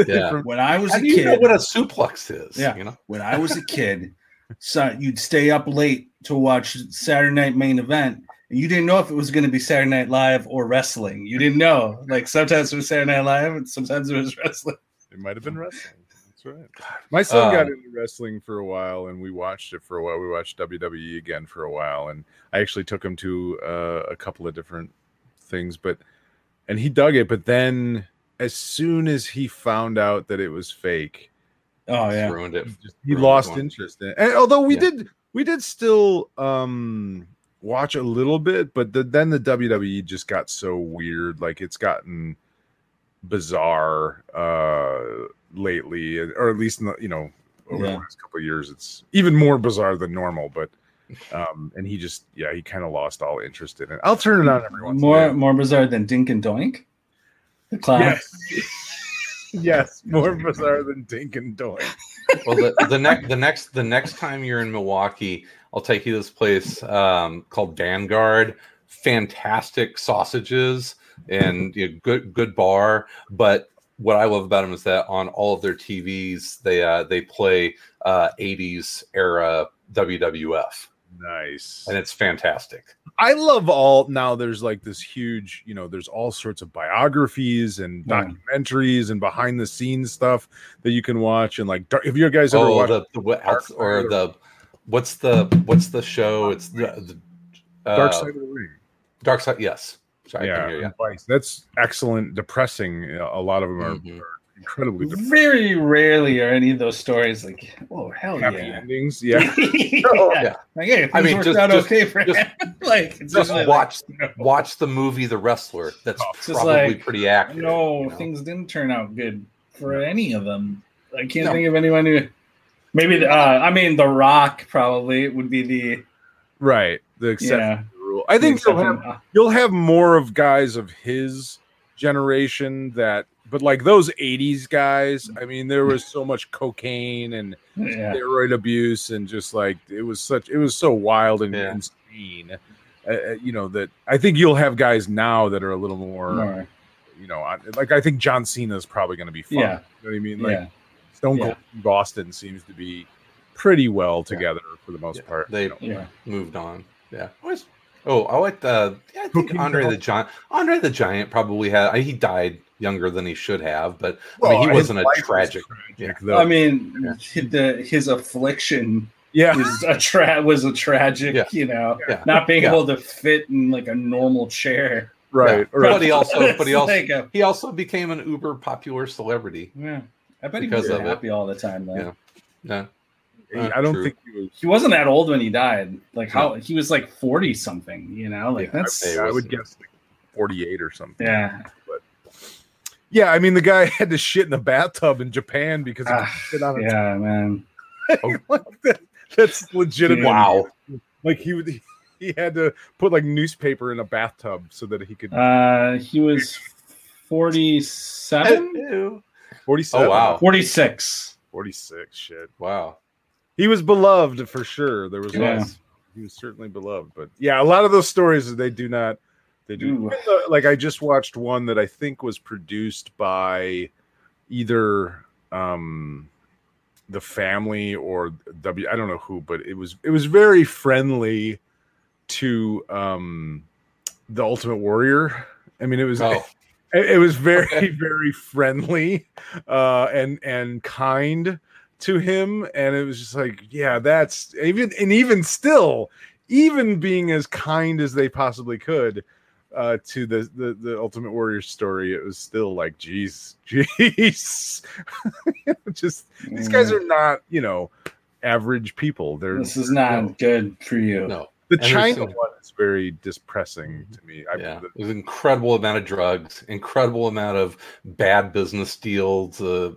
Yeah. When I was How a do you know kid, what a suplex is Yeah. you know when I was a kid, so you'd stay up late to watch Saturday Night Main Event. And you didn't know if it was going to be Saturday Night Live or wrestling. You didn't know. Like sometimes it was Saturday Night Live, and sometimes it was wrestling. It might have been *laughs* wrestling. That's right. My son got Um, into wrestling for a while, and we watched it for a while. We watched WWE again for a while, and I actually took him to uh, a couple of different things, but and he dug it. But then, as soon as he found out that it was fake, Oh yeah. ruined it he, just, he Ruined lost one. interest in it. And although we Yeah. did, we did still um watch a little bit, but the, then the WWE just got so weird. Like it's gotten bizarre uh lately, or at least in the, you know over Yeah. the last couple of years, it's even more bizarre than normal. But um, and he just yeah, he kind of lost all interest in it. I'll turn it on every once. More while. more bizarre than Dink and Doink. The clown. Yes. *laughs* yes, more bizarre than Dink and Doink. well the, the next the next the next time you're in milwaukee i'll take you to this place um, called vanguard fantastic sausages and you know, good good bar but what i love about them is that on all of their tvs they uh, they play uh, 80s era wwf Nice. and it's fantastic I love all now. There's like this huge, you know, there's all sorts of biographies and Yeah. documentaries and behind the scenes stuff that you can watch. And like, if you guys ever oh watched the, the what- or of- the what's the what's the show it's the, the uh, Dark Side of the Ring, dark side yes Sorry, I yeah, can hear you. that's excellent. Depressing. A lot of them are, Mhm. are incredibly depressing. Very rarely are any of those stories like, oh hell happy yeah. endings. *laughs* Yeah, Yeah. Like, hey, I mean, just- out just- okay for just- him. *laughs* like, it's Just usually watch like, no. watch the movie The Wrestler. That's It's just probably like, pretty accurate. No, you know? things didn't turn out good for any of them. I can't No. think of anyone who. Maybe, the- uh, I mean, The Rock probably would be the right. The exception yeah. To. I think you'll have. Uh, you'll have more of guys of his generation that but like those 80s guys i mean there was so much cocaine and yeah. steroid abuse and just like it was such it was so wild and Yeah. insane uh, uh, you know that i think you'll have guys now that are a little more More. you know like i think john cena is probably going to be fun Yeah. you know what i mean like yeah. stone cold Steve Austin seems to be pretty well together for the most Yeah, part. they- you know. Yeah. moved on. Yeah. Always- Oh, I like the. Yeah, I think Cooking Andre Bell. the Giant. Andre the Giant probably had. He died younger than he should have, but I mean, he wasn't a life was tragic. tragic, yeah. though. I mean, Yeah. the his affliction yeah, was a tra- was a tragic, Yeah. you know, Yeah. not being Yeah. able to fit in like a normal chair. right. Yeah. right. But he also, *laughs* but he also, like a- he also became an uber popular celebrity. yeah. I bet he was of it. happy all the time though. Yeah. Yeah. Uh, I don't true. think he was. He wasn't that old when he died. Like how he was like forty something, you know? Like Yeah, that's He I would guess like 48 or something. yeah. But Yeah, I mean the guy *laughs* had to shit in a bathtub in Japan because he could shit on a Yeah, man. *laughs* like that, that's legitimate. Wow. Like he would he had to put like newspaper in a bathtub so that he could Uh he was 47? 47. Oh, wow. 46. 46 shit. Wow. He was beloved for sure. There was He Yeah. was. he was certainly beloved, but yeah, a lot of those stories they do not they do though- like I just watched one that I think was produced by either um the family or W I don't know who, but it was it was very friendly to um the Ultimate Warrior. I mean, it was Oh, it, it was very *laughs* very friendly uh and and kind to him and it was just like yeah that's even and even still even being as kind as they possibly could uh to the the, the ultimate warrior story it was still like jeez *laughs* jeez *laughs* just these guys Mm. are not you know average people they're This is not good for you. no. The And Chyna one is very depressing to me I, yeah, there's an incredible amount of drugs, incredible amount of bad business deals, uh,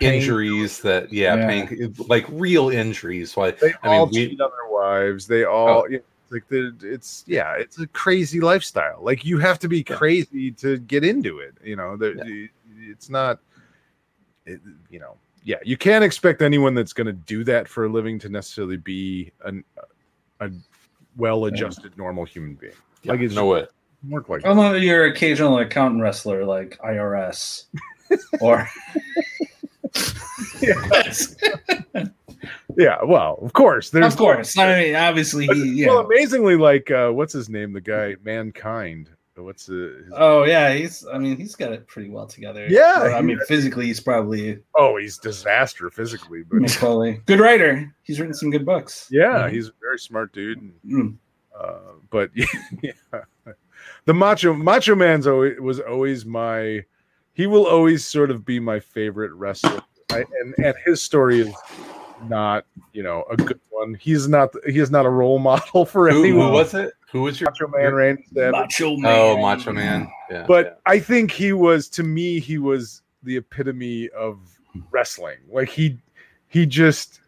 injuries that yeah, Yeah. like real injuries. Why they I mean, all we- cheat on their wives. They all you know, like the it's yeah, it's a crazy lifestyle. Like you have to be Yeah. crazy to get into it. You know, the, it's not. It, you know, yeah, you can't expect anyone that's going to do that for a living to necessarily be an, a well-adjusted, normal human being. yeah, like it's no way. work like Although your occasional accountant wrestler like IRS *laughs* or yes. yeah. Well, of course, there's of course. I mean, obviously he yeah. Well, amazingly, like uh, what's his name? The guy, mankind. What's the? His, Oh yeah, he's I mean he's got it pretty well together. Yeah, Or, I mean physically he's probably oh, he's disaster physically, but Mick Foley. Good writer. He's written some good books. yeah, Mhm. he's a very smart dude. and, Mm. Uh, but *laughs* yeah, the macho Macho Man's always was always my. He will always sort of be my favorite wrestler, I, and and his story is not you know a good one. He's not he is not a role model *laughs* for Who, anyone. who was it? Who was your Macho Man Randy Savage. Macho oh, Man. Oh, Macho Man. Yeah, but I think he was to me he was the epitome of wrestling. Like he he just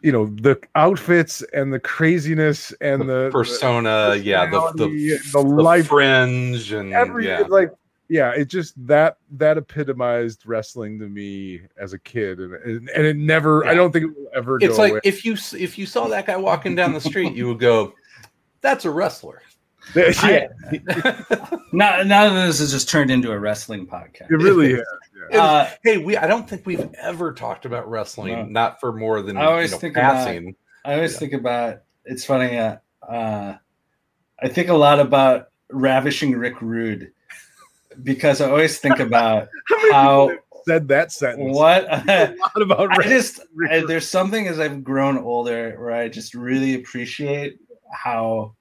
you know the outfits and the craziness and the, persona, yeah, the the, personality, the the life- fringe and every yeah. like yeah it just that that epitomized wrestling to me as a kid and and, and it never I don't think it will ever It's go like away. if you if you saw that guy walking down the street, you would go, "That's a wrestler." yeah, *laughs* Now, now that this has just turned into a wrestling podcast. it really is. Yeah. Uh, hey, we I don't think we've ever talked about wrestling, No. not for more than I always you know, think about- I always Yeah. think about it's funny. Uh, uh, I think a lot about ravishing Rick Rude because I always think *laughs* about many how said that sentence what *laughs* a lot about I just I, there's something as I've grown older where I just really appreciate how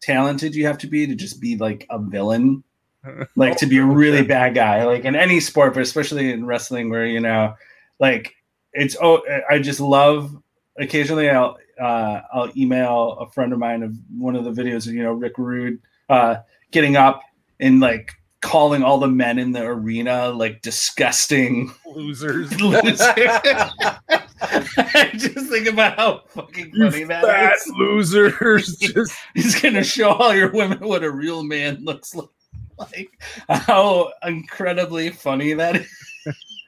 talented you have to be to just be like a villain, *laughs* like to be a really bad guy, like in any sport, but especially in wrestling, where you know, like it's oh, I just love. Occasionally, I'll uh, I'll email a friend of mine of one of the videos of you know Rick Rude uh, getting up and like calling all the men in the arena like disgusting losers. *laughs* losers. *laughs* I *laughs* just think about how fucking You funny that fat is. losers. *laughs* Just He's gonna show all your women what a real man looks like. Like how incredibly funny that is.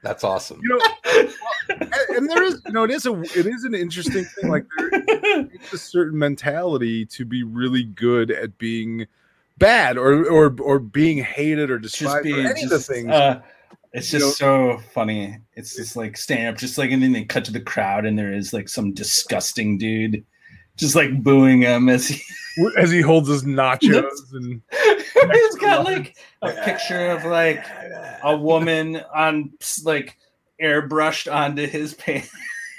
That's awesome. you know, and, *laughs* and there is, you know, it is a, it is an interesting thing. Like there takes a certain mentality to be really good at being bad or or or being hated or just being, be or any of the things. uh, It's You just so funny. It's just like stand up, just like, and then they cut to the crowd, and there is like some disgusting dude just like booing him as he, As he holds his nachos and *laughs* he's got like a picture of like a woman on like airbrushed onto his pants.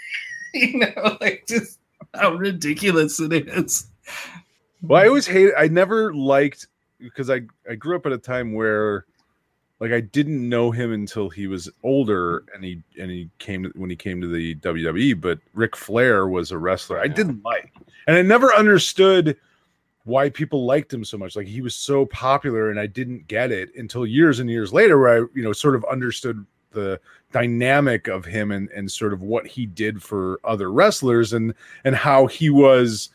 *laughs* you know, like just how ridiculous it is. Well, I always hate. I never liked because I I grew up at a time where, like, I didn't know him until he was older, mm-hmm. and he and he came to, when he came to the WWE. But Ric Flair was a wrestler I didn't like, and I never understood why people liked him so much. Like he was so popular, and I didn't get it until years and years later, where I you know sort of understood the dynamic of him and and sort of what he did for other wrestlers and and how he was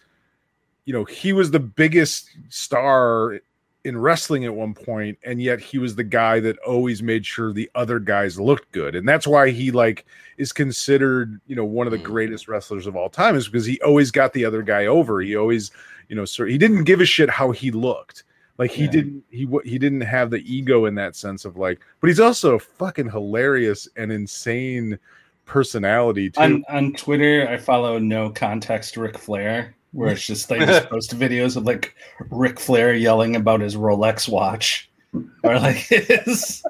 you know he was the biggest star in wrestling at one point and yet he was the guy that always made sure the other guys looked good. And that's why he like is considered you know one of the Mm. greatest wrestlers of all time is because he always got the other guy over. He always you know sir he didn't give a shit how he looked. Like he Yeah. didn't he he didn't have the ego in that sense of like but he's also a fucking hilarious and insane personality too. On on Twitter, I follow no context Ric Flair, where it's just they just post *laughs* videos of like Ric Flair yelling about his Rolex watch or like *laughs* his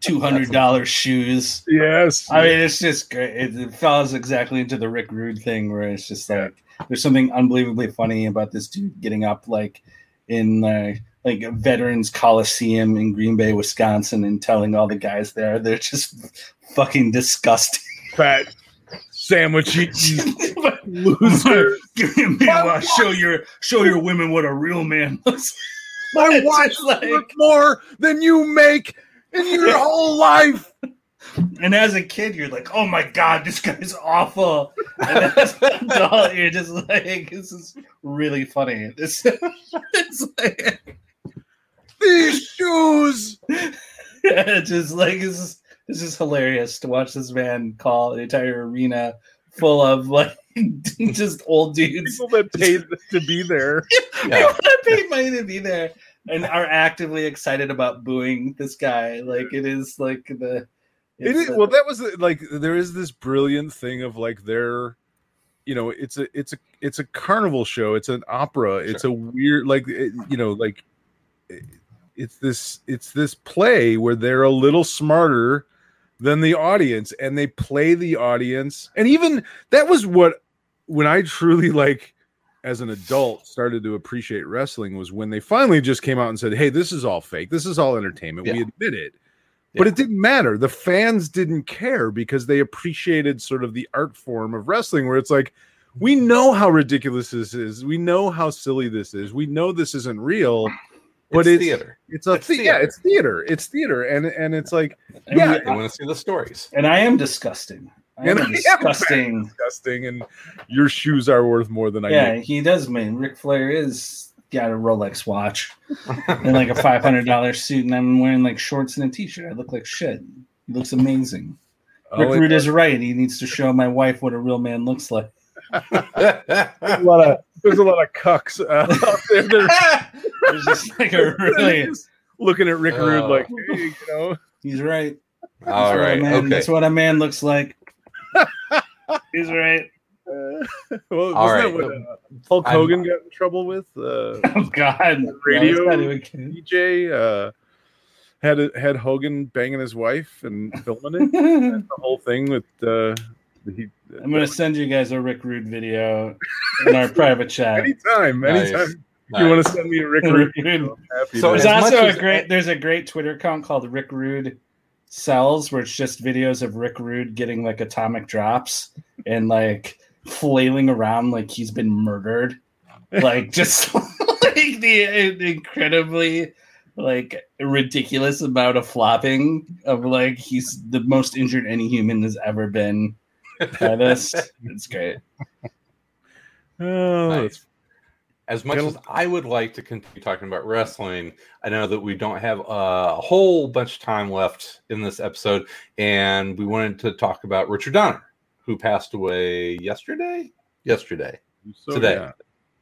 two hundred dollars shoes. yes I mean, it's just great. It, it falls exactly into the Rick Rude thing, where it's just like there's something unbelievably funny about this dude getting up like in uh, like a Veterans Coliseum in Green Bay, Wisconsin, and telling all the guys there they're just fucking disgusting. fat sandwich *laughs* eating loser Give me a I show your show your women what a real man *laughs* looks My watch like- more than you make in your *laughs* whole life. And as a kid, you're like, "Oh my god, this guy's awful." And as an adult, you're just like, "This is really funny." This, it's like, These shoes. it's just like this is this is hilarious to watch this man call an entire arena full of like *laughs* just old dudes People that paid *laughs* to be there. *laughs* Yeah. People that paid money to be there and are actively excited about booing this guy. Like it is like the. It's is, well, that was like there is this brilliant thing of like their, you know, it's a it's a it's a carnival show. It's an opera. It's a weird like it- you know like it- it's this it's this play where they're a little smarter than the audience and they play the audience and even that was what when I truly like as an adult started to appreciate wrestling was when they finally just came out and said, "Hey, this is all fake. This is all entertainment. We admit it." But Yeah. it didn't matter. The fans didn't care because they appreciated sort of the art form of wrestling where it's like we know how ridiculous this is. We know how silly this is. We know this isn't real. But it's it's theater. it's a It's the- yeah, theater. it's theater. It's theater, and and it's like and yeah, we- They want to see the stories. and I am disgusting. I am And *laughs* a I am disgusting. disgusting, and your shoes are worth more than I Yeah, make. he does Man, Ric Flair is got a Rolex watch and like a *laughs* five hundred dollar suit, and I'm wearing like shorts and a t shirt. I look like shit. He looks amazing. Oh, Rick it- Rude is right. He needs to show my wife what a real man looks like. *laughs* a lot of there's a lot of cucks uh, out there. That It's just like a *laughs* really. just looking at Rick Rude Oh. like, hey, you know, He's right. That's All what a man- Okay. That's what a man looks like. *laughs* He's right. uh, *laughs* well, All wasn't right. that what uh, Hulk I'm- Hogan got in trouble with? Uh, Oh God. Radio- No, it's DJ uh, had had Hogan banging his wife and filming it. The whole thing with uh, he. I'm gonna send you guys a Rick Rude video in our private chat. anytime, Nice. anytime Nice. You want to send me a Rick Rude, Rick Rude. I'm happy So to- There's as also much a as- great there's a great Twitter account called Rick Rude Sells where it's just videos of Rick Rude getting like atomic drops and like flailing around like he's been murdered. Like *laughs* just like the incredibly like ridiculous amount of flopping of like he's the most injured any human has ever been *laughs* by this. It's great. oh, Nice. As much Gentlemen- as I would like to continue talking about wrestling, I know that we don't have a whole bunch of time left in this episode, and we wanted to talk about Richard Donner, who passed away yesterday. Yesterday, so, today. yeah.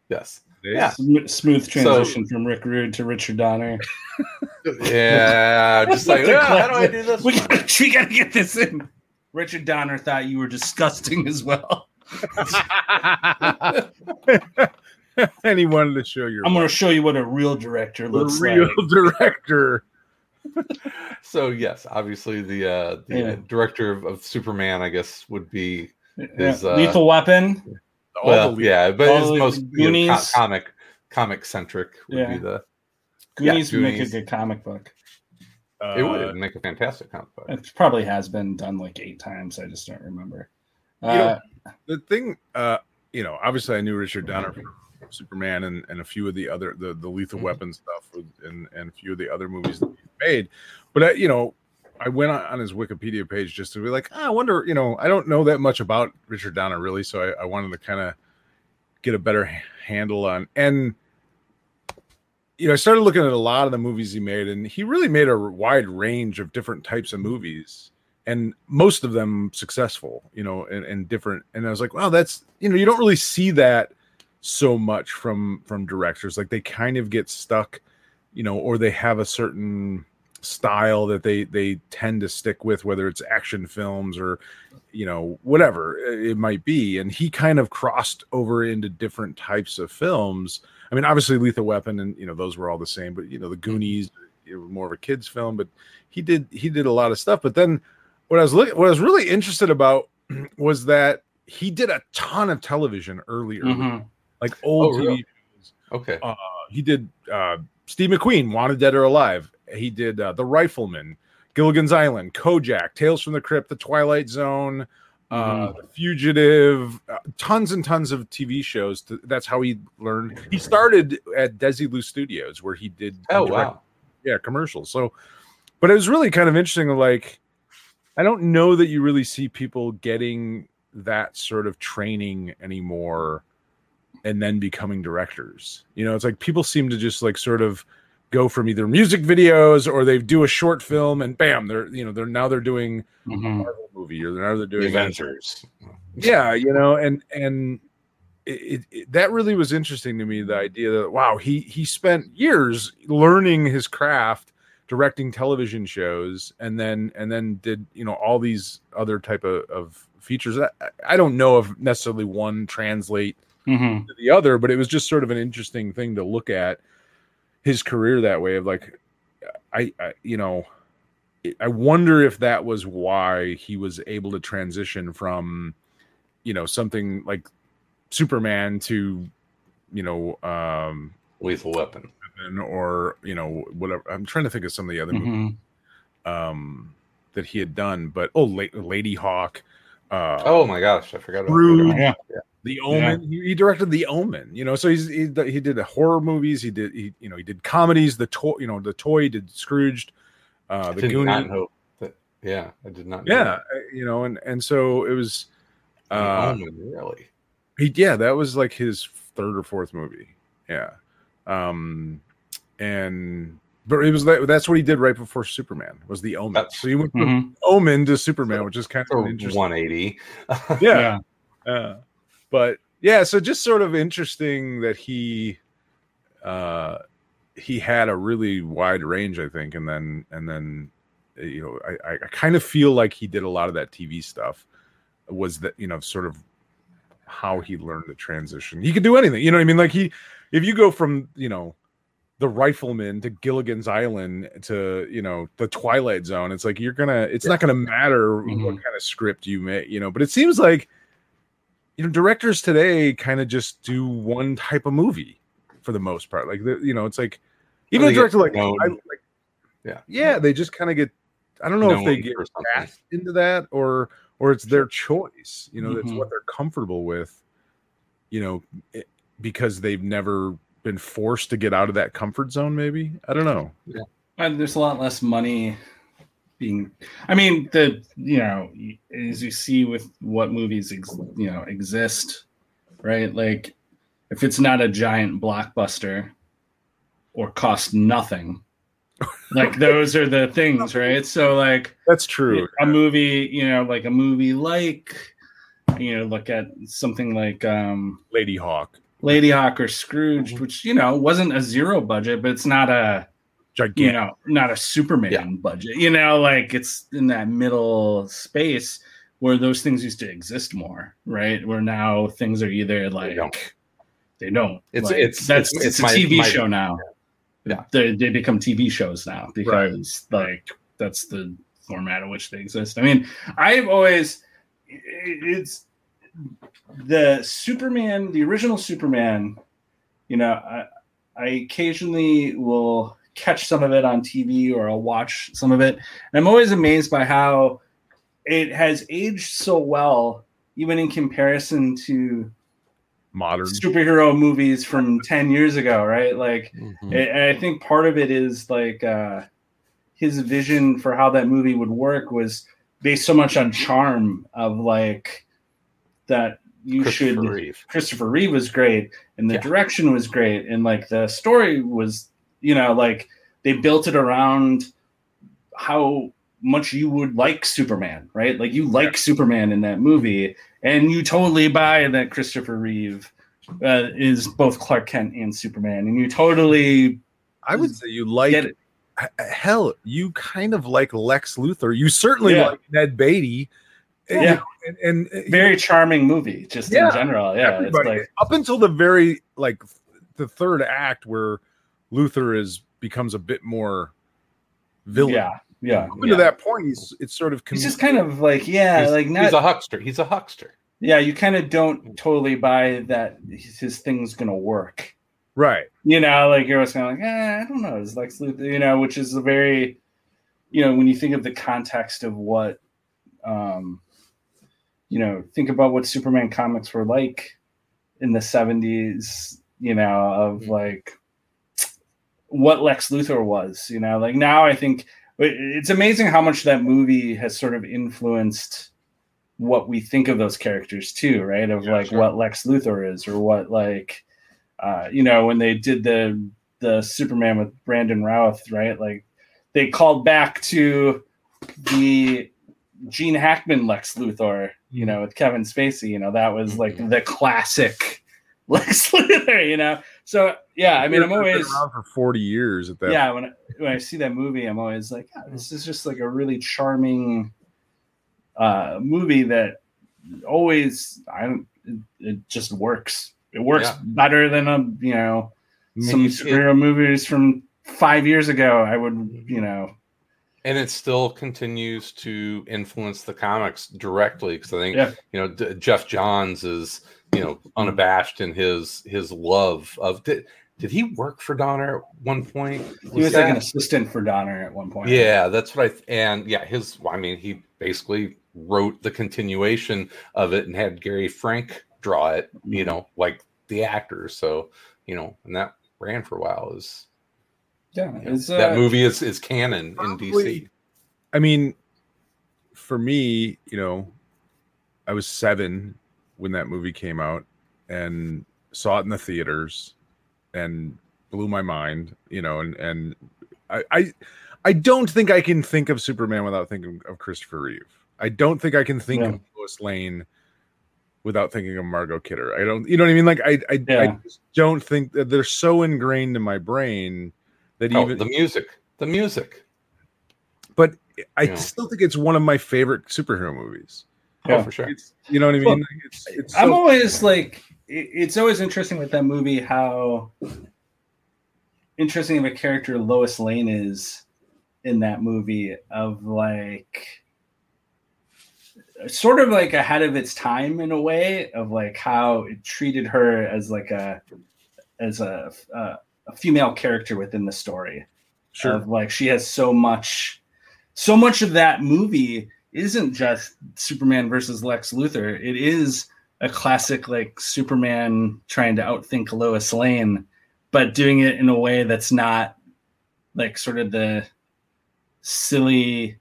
yes. Today. Yeah. Sm- smooth transition from Rick Rude to Richard Donner. *laughs* Yeah, just *laughs* like, They're "Ah, how do I do this? We gotta, we gotta get this in. Richard Donner thought you were disgusting as well. *laughs* *laughs* and he wanted to show your I'm gonna show you what a real director looks like. the looks real like. *laughs* director. *laughs* So yes, obviously the uh, the Yeah. director of, of Superman, I guess, would be Yeah. Is, uh, Lethal Weapon. Well, the yeah, but all it's the most you know, co- comic comic centric would Yeah. be the Goonies Goonies would make a good comic book. it uh, would make a fantastic comic book. It probably has been done like eight times. I just don't remember. You know, Uh, the thing uh you know obviously i knew richard donner from superman and, and a few of the other the, the lethal Mhm. weapon stuff and and a few of the other movies that he's made but I, you know i went on, on his wikipedia page just to be like "Ah, i wonder you know i don't know that much about richard donner really so i, I wanted to kind of get a better handle on and you know i started looking at a lot of the movies he made and he really made a wide range of different types of movies and most of them successful, you know, and, and different. And I was like, wow, that's you know, you don't really see that so much from from directors. Like they kind of get stuck, you know, or they have a certain style that they they tend to stick with, whether it's action films or you know whatever it might be. And he kind of crossed over into different types of films. I mean, obviously, Lethal Weapon and you know those were all the same, but you know, the Goonies, it was more of a kids film, but he did he did a lot of stuff. But then what I was looking, what I was really interested about *clears throat* was that he did a ton of television earlier, mhm. Like old Oh, TV. really? Okay. Uh, he did uh, Steve McQueen, Wanted Dead or Alive. He did uh, The Rifleman, Gilligan's Island, Kojak, Tales from the Crypt, The Twilight Zone, uh, The Fugitive, uh, tons and tons of TV shows. Th- That's how he learned. He started at Desilu Studios, where he did Oh direct- wow. yeah commercials so but it was really kind of interesting like i don't know that you really see people getting that sort of training anymore and then becoming directors you know it's like people seem to just like sort of go from either music videos or they do a short film and bam they're you know they're now they're doing a Mhm. Marvel movie or they're now they're doing Avengers. yeah you know and and it, it, it- that really was interesting to me the idea that wow he he spent years learning his craft directing television shows and then and then did you know all these other type of, of features I, I don't know if necessarily one translate Mhm. to the other but it was just sort of an interesting thing to look at his career that way of like i, I you know i wonder if that was why he was able to transition from you know something like superman to you know um Lethal Weapon. or you know whatever i'm trying to think of some of the other movies Mhm. um that he had done but oh La- Ladyhawke uh Oh my gosh, I forgot about Scrooge. that. Yeah. The Omen. He, he directed The Omen. You know, so he's he, he did horror movies. He did he you know he did comedies. The toy you know the toy he did Scrooged, uh, I the did not Goonies. know that. Yeah, I did not. know Yeah, that. you know, and and so it was. The Uh, Omen, really. he yeah, that was like his third or fourth movie. Yeah, um, and but it was that's what he did right before Superman was The Omen. That's- so he went from Mhm. Omen to Superman, which is kind of an Or interesting. 180. *laughs* yeah. Uh, but yeah, so just sort of interesting that he uh he had a really wide range, I think, and then and then you know, I, I kind of feel like he did a lot of that TV stuff was that, you know, sort of how he learned the transition. He could do anything, you know what I mean? Like he if you go from, you know, the rifleman to Gilligan's Island to you know the Twilight Zone. It's like you're gonna. It's not gonna matter what Mhm. kind of script you make, you know. But it seems like you know directors today kind of just do one type of movie for the most part. Like you know, it's like even a director like. I, like Yeah. yeah, they just kind of get. I don't know if they get cast into that or or it's their choice. You know, that's Mhm. what they're comfortable with. You know, it, because they've never been forced to get out of that comfort zone. Maybe I don't know. And there's a lot less money being. I mean, the you know, as you see with what movies ex, you know exist, right? Like, if it's not a giant blockbuster or cost nothing, *laughs* like those are the things, right? So, like That's true. a movie, you know, like a movie like, you know, look at something like um Ladyhawke. Lady Hawk or Scrooge, which you know wasn't a zero budget, but it's not a gigantic. you know, not a Superman Yeah. budget. You know, like it's in that middle space where those things used to exist more, right? Where now things are either like don't. they don't. It's- Like, it's- that's it's- it's, it's a my- TV my- show now. Yeah. they, they become TV shows now because like that's the format in which they exist. I mean, I've always it's the Superman, the original Superman. You know, I, I occasionally will catch some of it on TV or I'll watch some of it. And I'm always amazed by how it has aged so well, even in comparison to modern. superhero movies from 10 years ago, right? Like, Mhm. and I think part of it is like uh, his vision for how that movie would work was based so much on charm of like that you Christopher should Reeve. Christopher Reeve was great and the Yeah. direction was great and like the story was you know like they built it around how much you would like Superman right like you like Superman in that movie and you totally buy that Christopher Reeve uh, is both Clark Kent and Superman and you totally I would say you like it hell, you kind of like Lex Luthor. You certainly Yeah. like Ned Beatty. And, Yeah. know, and, and, uh, very charming movie just Yeah, in general yeah it's like up until the very like the third act where Luthor is becomes a bit more villain. yeah yeah Up to that point, he's it's sort of he's just kind of like yeah he's, like not he's a huckster. He's a huckster. yeah you kind of don't totally buy that his, his thing's gonna work right. you know like you're always kind of like eh, i don't know it's lex luthor you know which is a very you know when you think of the context of what um you know think about what superman comics were like in the 70s you know of like what lex luthor was you know like now i think it's amazing how much that movie has sort of influenced what we think of those characters too right of Yeah, like sure. what lex luthor is or what like uh, you know, when they did the the Superman with Brandon Routh, right? Like they called back to the Gene Hackman Lex Luthor, you know, with Kevin Spacey. You know, that was like Mhm. the classic *laughs* Lex Luthor. You know, so yeah, I mean, I'm always around for forty years at that. yeah when I, when I see that movie, I'm always like, yeah, this is just like a really charming uh, movie that always I don't it, it just works. It works Yeah. better than a you know some superhero movies from five years ago. I would you know and it still continues to influence the comics directly because I think Yeah. you know D- Geoff Johns is you know unabashed in his his love of did, did he work for Donner at one point? he was like an assistant for Donner at one point. yeah, that's what I th- and yeah his I mean he basically wrote the continuation of it and had Gary Frank draw it you Mm-hmm. know like the actors so you know and that ran for a while is yeah. you know, It's, uh, that movie is is canon in DC. I mean, for me, you know, I was seven when that movie came out and saw it in the theaters and blew my mind, you know, and and I I, I don't think I can think of Superman without thinking of Christopher Reeve. I don't think I can think Yeah. of Lois Lane without thinking of Margot Kidder. I don't you know what I mean? Like I I, I Yeah. just don't think that they're so ingrained in my brain that Oh, even the music, the music. but I Yeah. still think it's one of my favorite superhero movies. Oh, Yeah. for sure. It's you know what I mean? Well, Like, it's, it's I'm always like, it- it's always interesting with that movie how interesting of a character Lois Lane is in that movie. Of like, sort of like ahead of its time in a way of like how it treated her as like a as a a, a female character within the story sure. of like she has so much so much of that movie isn't just superman versus lex luthor. It is a classic like superman trying to outthink lois lane but doing it in a way that's not like sort of the silly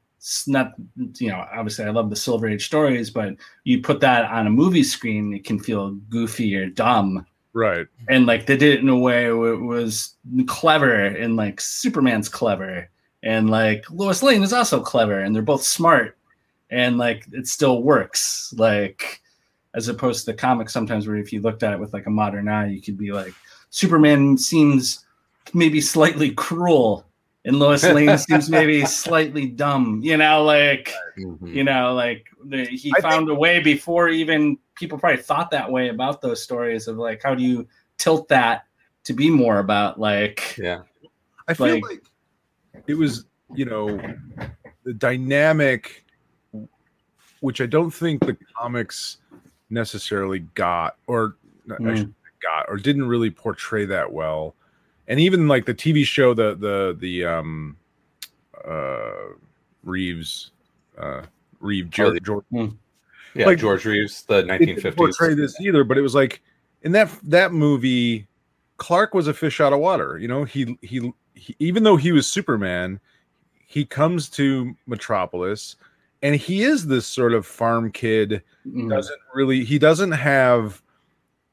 not you know obviously i love the silver age stories but you put that on a movie screen it can feel goofy or dumb. Right. and like they did it in a way where it was clever and like Superman's clever. And like Lois Lane is also clever and they're both smart and like it still works like as opposed to the comic sometimes where if you looked at it with like a modern eye you could be like Superman seems maybe slightly cruel and Lois *laughs* Lane seems maybe slightly dumb. You know, like Mhm. you know, like the, he I found a way before even people probably thought that way about those stories of like how do you tilt that to be more about like Yeah. I feel Like- like, it was, you know, the dynamic, which I don't think the comics necessarily got, or Mm. got, or didn't really portray that well. And even like the TV show, the the the um, uh, Reeves, uh, Reeve Oh, the- George, Yeah, Like- George Reeves, the it didn't 1950s. portray this either, but it was like in that that movie, Clark was a fish out of water. You know, he he, he even though he was Superman, he comes to Metropolis, and he is this sort of farm kid. mm, Doesn't really he doesn't have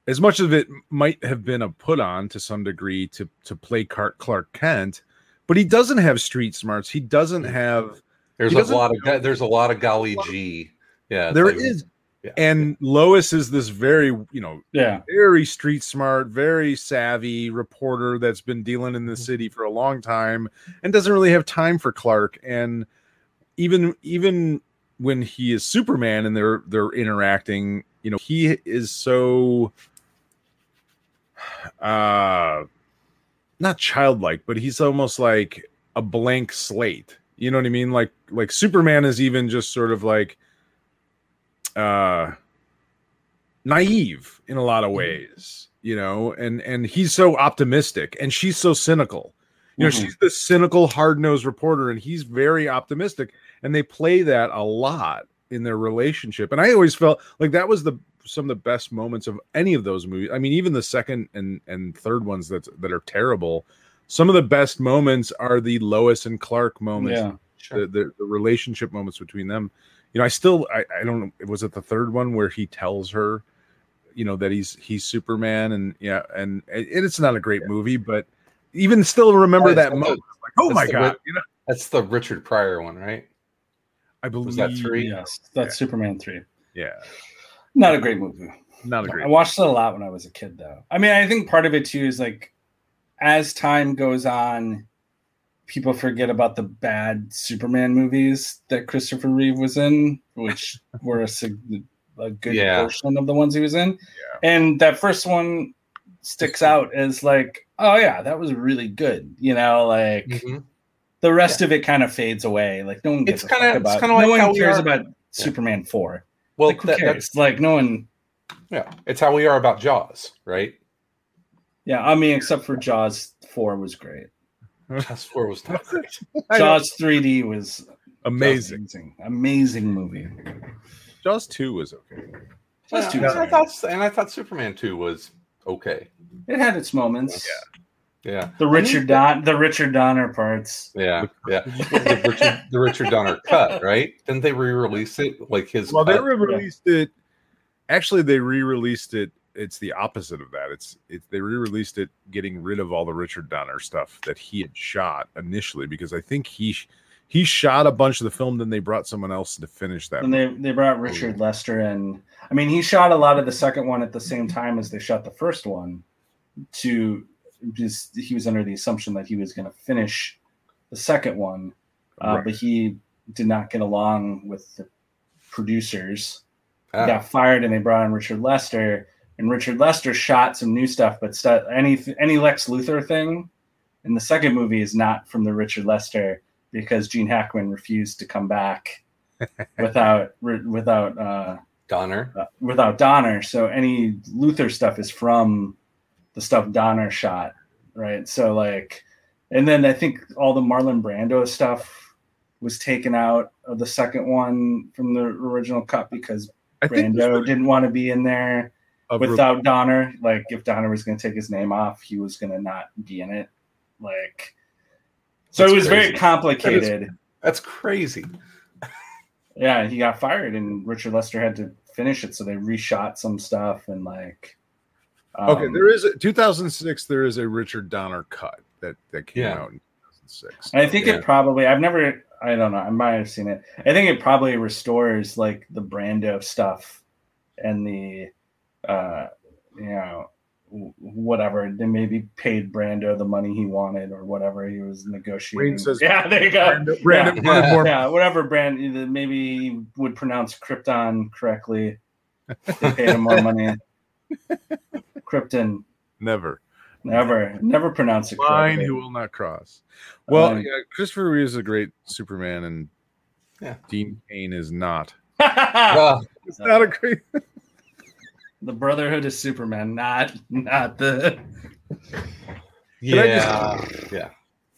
as much of it might have been a put on to some degree to to play Clark Kent, but he doesn't have street smarts. He doesn't have There's a doesn't lot of there's a lot of golly G. Yeah, there like- is, yeah. and Lois is this very you know yeah very street smart, very savvy reporter that's been dealing in the city for a long time and doesn't really have time for Clark. And even even when he is Superman and they're they're interacting, you know, he is so *sighs* uh not childlike, but he's almost like a blank slate. You know what I mean? Like like Superman is even just sort of like uh naive in a lot of ways, you know, and and he's so optimistic and she's so cynical. You know, Mhm. she's the cynical, hard-nosed reporter and he's very optimistic and they play that a lot in their relationship. And I always felt like that was the some of the best moments of any of those movies. I mean, even the second and and third ones that that are terrible. Some of the best moments are the Lois and Clark moments yeah the, the, the relationship moments between them. You know, I still I, I don't know was it the third one where he tells her, you know, that he's he's Superman and yeah, and, and it's not a great movie, but even still remember That's that the- moment. Like, oh my the god, ri- you know, That's the Richard Pryor one, right? I believe Was that three? yes that's Superman three Yeah, not a great movie not a I great. I watched it a lot when I was a kid, though. I mean, I think part of it too is like as time goes on, people forget about the bad Superman movies that Christopher Reeve was in, which *laughs* were a, a good Yeah. portion of the ones he was in. And that first one sticks out as like, oh yeah, that was really good. You know, like Mhm. the rest of it kind of fades away. Like no one gives It's a kinda- fuck it's about. kinda no like one cares are- about Superman four. Well, like who that, cares? that's like no one. yeah, it's how we are about Jaws, right? Yeah, I mean, except for Jaws four was great. Jaws four was not great. *laughs* Jaws 3D was amazing. amazing, amazing movie. Jaws two was okay. Jaws Yeah, two and was I thought, and I thought Superman two was okay. It had its moments. Yeah, Yeah. The Richard Don, the Richard Donner parts. yeah, yeah. *laughs* the, Richard, the Richard Donner cut, right? Didn't they re-release it like his? Well, they re-released it. Actually, they re-released it. It's the opposite of that. It's it, they re-released it, getting rid of all the Richard Donner stuff that he had shot initially, because I think he he shot a bunch of the film, then they brought someone else to finish that. And they, they brought Richard Lester in. I mean, he shot a lot of the second one at the same time as they shot the first one. To just he was under the assumption that he was going to finish the second one, uh, Right. but he did not get along with the producers. He Ah, got fired, and they brought in Richard Lester. And Richard Lester shot some new stuff, but stu- any any Lex Luthor thing in the second movie is not from the Richard Lester because Gene Hackman refused to come back *laughs* without ri- without uh, Donner. uh, without Donner. So any Luthor stuff is from the stuff Donner shot, right? So like, and then I think all the Marlon Brando stuff was taken out of the second one from the original cut because I think Brando didn't want to be in there of without Donner. Like if Donner was going to take his name off, he was going to not be in it. Like, so That's it was very complicated. That's crazy. Yeah, he got fired, and Richard Lester had to finish it, so they reshot some stuff and like. okay, um, there is a 2006. There is a Richard Donner cut that that came Yeah. out in 2006. And I think Yeah. it probably I've never I don't know, I might have seen it. I think it probably restores like the Brando stuff and the uh you know w- whatever. They maybe paid Brando the money he wanted or whatever he was negotiating. Says- yeah, there you go. Brandon, Brandon Yeah. wanted more. Yeah, whatever brand maybe he would pronounce Krypton correctly. They paid him more money. *laughs* Krypton. Never. Never, never pronounce it Line correctly. who will not cross. Well, Line. yeah, Christopher Reeve is a great Superman, and Yeah. Dean Cain is not. Well, It's not a great. The Brotherhood of Superman, not not the. I yeah, yeah.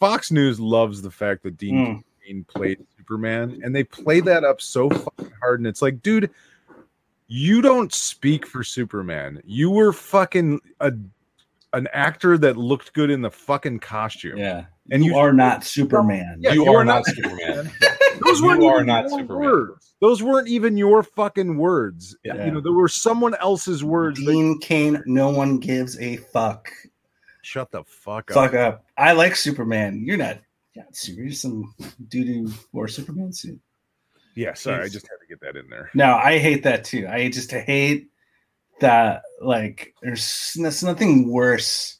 Fox News loves the fact that Dean Mm. Played Superman, and they play that up so fucking hard. And it's like, dude, you don't speak for Superman. You were fucking a an actor that looked good in the fucking costume. Yeah, And you, you- are not Superman. Yeah, you, you are, are not not- Superman. *laughs* Those You weren't are even not your Superman. words. Those weren't even your fucking words. Yeah. You know, there were someone else's words. that- Dean Cain, no one gives a fuck. Shut the fuck up. Fuck up. I like Superman. You're not. Yeah, you're some dude who wore Superman suit. Yeah, sorry, I just had to get that in there. No, I hate that too. I just hate that. Like, there's there's nothing worse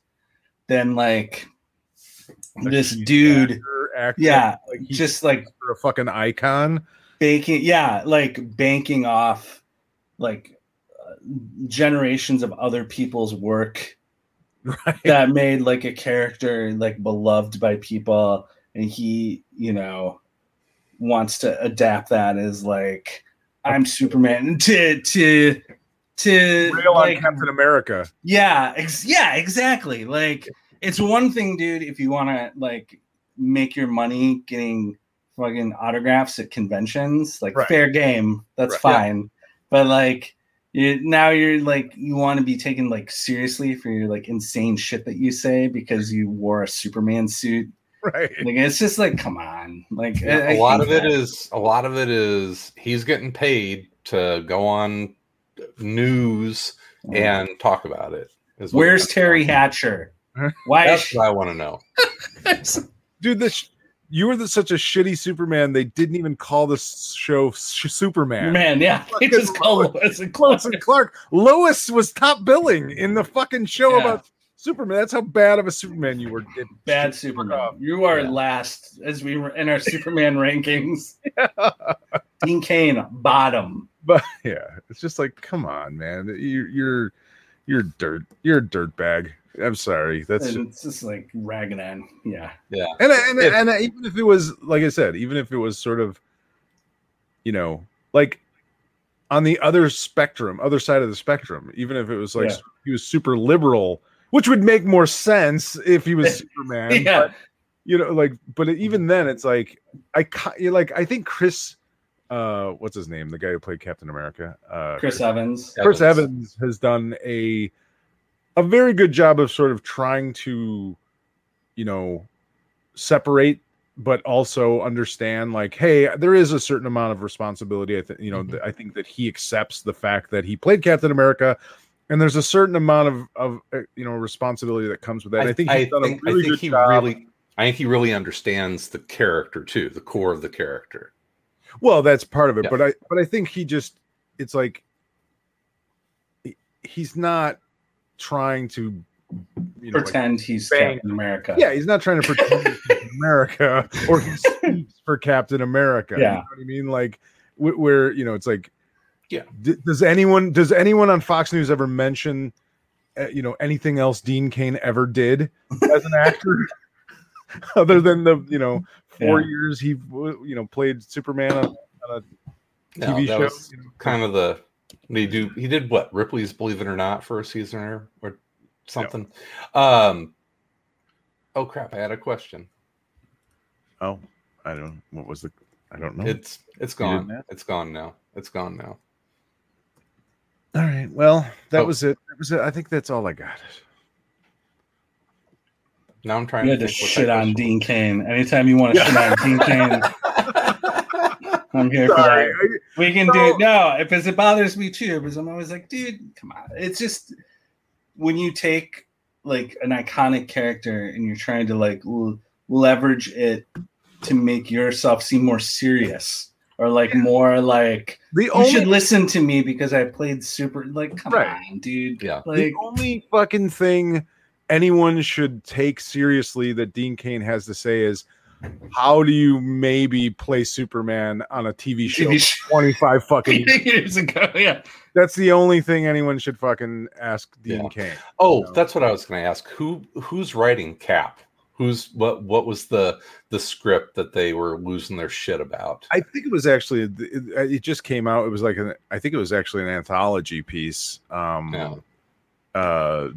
than like this dude. actor, actor, Yeah, like just like a fucking icon. banking. Yeah, like banking off like uh, generations of other people's work *laughs* Right. that made like a character like beloved by people and he you know wants to adapt that as like i'm superman *laughs* to to to Rail like on Captain America. yeah ex- yeah exactly like it's one thing dude if you want to like make your money getting fucking autographs at conventions like Right. fair game that's Right, yeah. fine but like you now you're like you want to be taken like seriously for your like insane shit that you say because you wore a superman suit Right. like it's just like come on like Yeah, a lot of it is a lot of it is he's getting paid to go on news and talk about it. where's teri hatcher? Why That's what I want to know. *laughs* Dude, this you were the, such a shitty Superman. They didn't even call this show Sh- Superman. man yeah *laughs* they Fucking just call Lois and Lois Clark. and Clark. Lois was top billing in the fucking show Yeah. about Superman. That's how bad of a Superman you were. Did Bad Superman. off. You are Yeah. last as we were in our Superman *laughs* rankings. Dean Cain, bottom. But yeah, it's just like, come on, man. You, you're you're dirt. You're a dirt bag. I'm sorry. That's and just, it's just like ragging on. Yeah. Yeah. and and, If- and even if it was like I said, even if it was sort of, you know, like on the other spectrum, other side of the spectrum, even if it was like Yeah. he was super liberal, which would make more sense if he was *laughs* Superman. yeah. but, you know, like, but even then, it's like I ki- like I think Chris, uh, what's his name, the guy who played Captain America, uh, Chris Evans. Chris Evans has done a a very good job of sort of trying to, you know, separate but also understand like hey there is a certain amount of responsibility i think you know Mhm. th- i think that he accepts the fact that he played captain america and there's a certain amount of of uh, you know responsibility that comes with that i, think he's done think, a really I think good he job really I think he really understands the character too, the core of the character. Well, that's part of it, Yeah. but I but I think he just it's like he's not trying to you know like- Pretend he's bang. Captain America. yeah, he's not trying to pretend he's Captain *laughs* America or he speaks for Captain America. Yeah. you know what I mean, like wh- where you know it's like, Yeah. d- does anyone does anyone on Fox News ever mention, uh, you know, anything else Dean Cain ever did as an actor, *laughs* other than the you know four Yeah. years he you know played Superman on, on a TV that show? was kind of the they do he did what Ripley's Believe It or Not for a season or, or something. Um oh crap, I had a question. Oh, I don't. What was the? I don't know. It's it's You didn't gone. It's gone now. It's gone now. all right. Well, that Oh. was it. That was it. I think that's all I got. Now I'm trying You had to to think shit on Dean Cain. Anytime you want to shit on *laughs* Dean Cain, I'm here for Sorry. that. We can No. do no, because it bothers me too. Because I'm always like, dude, come on. It's just when you take like an iconic character and you're trying to like l- leverage it to make yourself seem more serious. or like more like The you only should listen to me because I played super. Like, come Right. on, dude. Yeah. the Like, only fucking thing anyone should take seriously that Dean Cain has to say is how do you maybe play Superman on a TV show TV show. 25 *laughs* fucking years ago, yeah. that's the only thing anyone should fucking ask Dean Yeah. Cain. Oh, No. that's what I was going to ask. Who who's writing Cap? Who's what? What was the the script that they were losing their shit about? I think it was actually it, it just came out. It was like an I think it was actually an anthology piece. Um Yeah. uh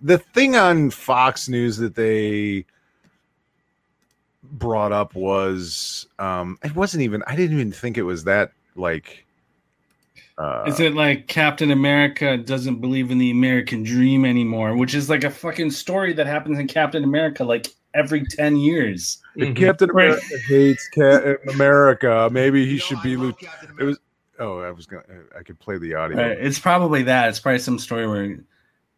the thing on Fox News that they brought up was um it wasn't even I didn't even think it was that like uh Is it like Captain America doesn't believe in the American dream anymore, which is like a fucking story that happens in Captain America like every 10 years. if Mhm. Captain Right. America hates Ca- *laughs* America, maybe he should be Lut- it was oh I was gonna I could play the audio. Right? It's probably that. It's probably some story where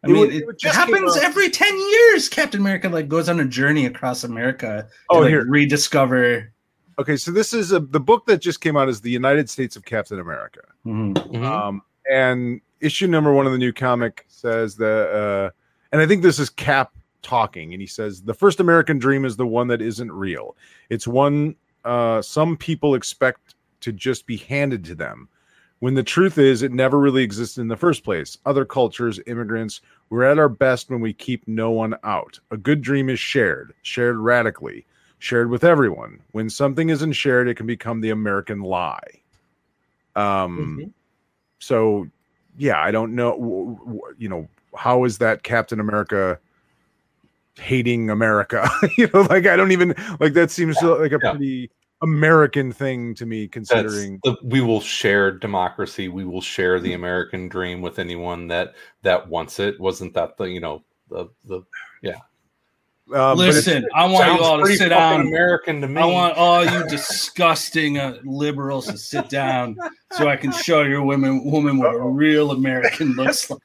I It mean, would- it, it it happens every 10 years. Captain America like goes on a journey across America to Oh, like, here. rediscover. Okay, so this is a the book that just came out is the United States of Captain America. Mhm. Mhm. Um, and issue number one of the new comic says that, uh, and I think this is Cap talking, and he says the first American dream is the one that isn't real. It's one uh, some people expect to just be handed to them, when the truth is it never really existed in the first place. Other cultures, immigrants, we're at our best when we keep no one out. A good dream is shared, shared radically, shared with everyone. When something isn't shared, it can become the American lie. Um, Mhm. so yeah i don't know you know how is that captain america hating america *laughs* you know like i don't even like that seems like a yeah. pretty american thing to me considering the, we will share democracy. We will share the American dream with anyone that that wants it. Wasn't that the you know the the but it's- Listen, I want you all to sit down. American to me. I want all you disgusting uh, liberals to sit down so I can show your women woman what a real American looks *laughs* like.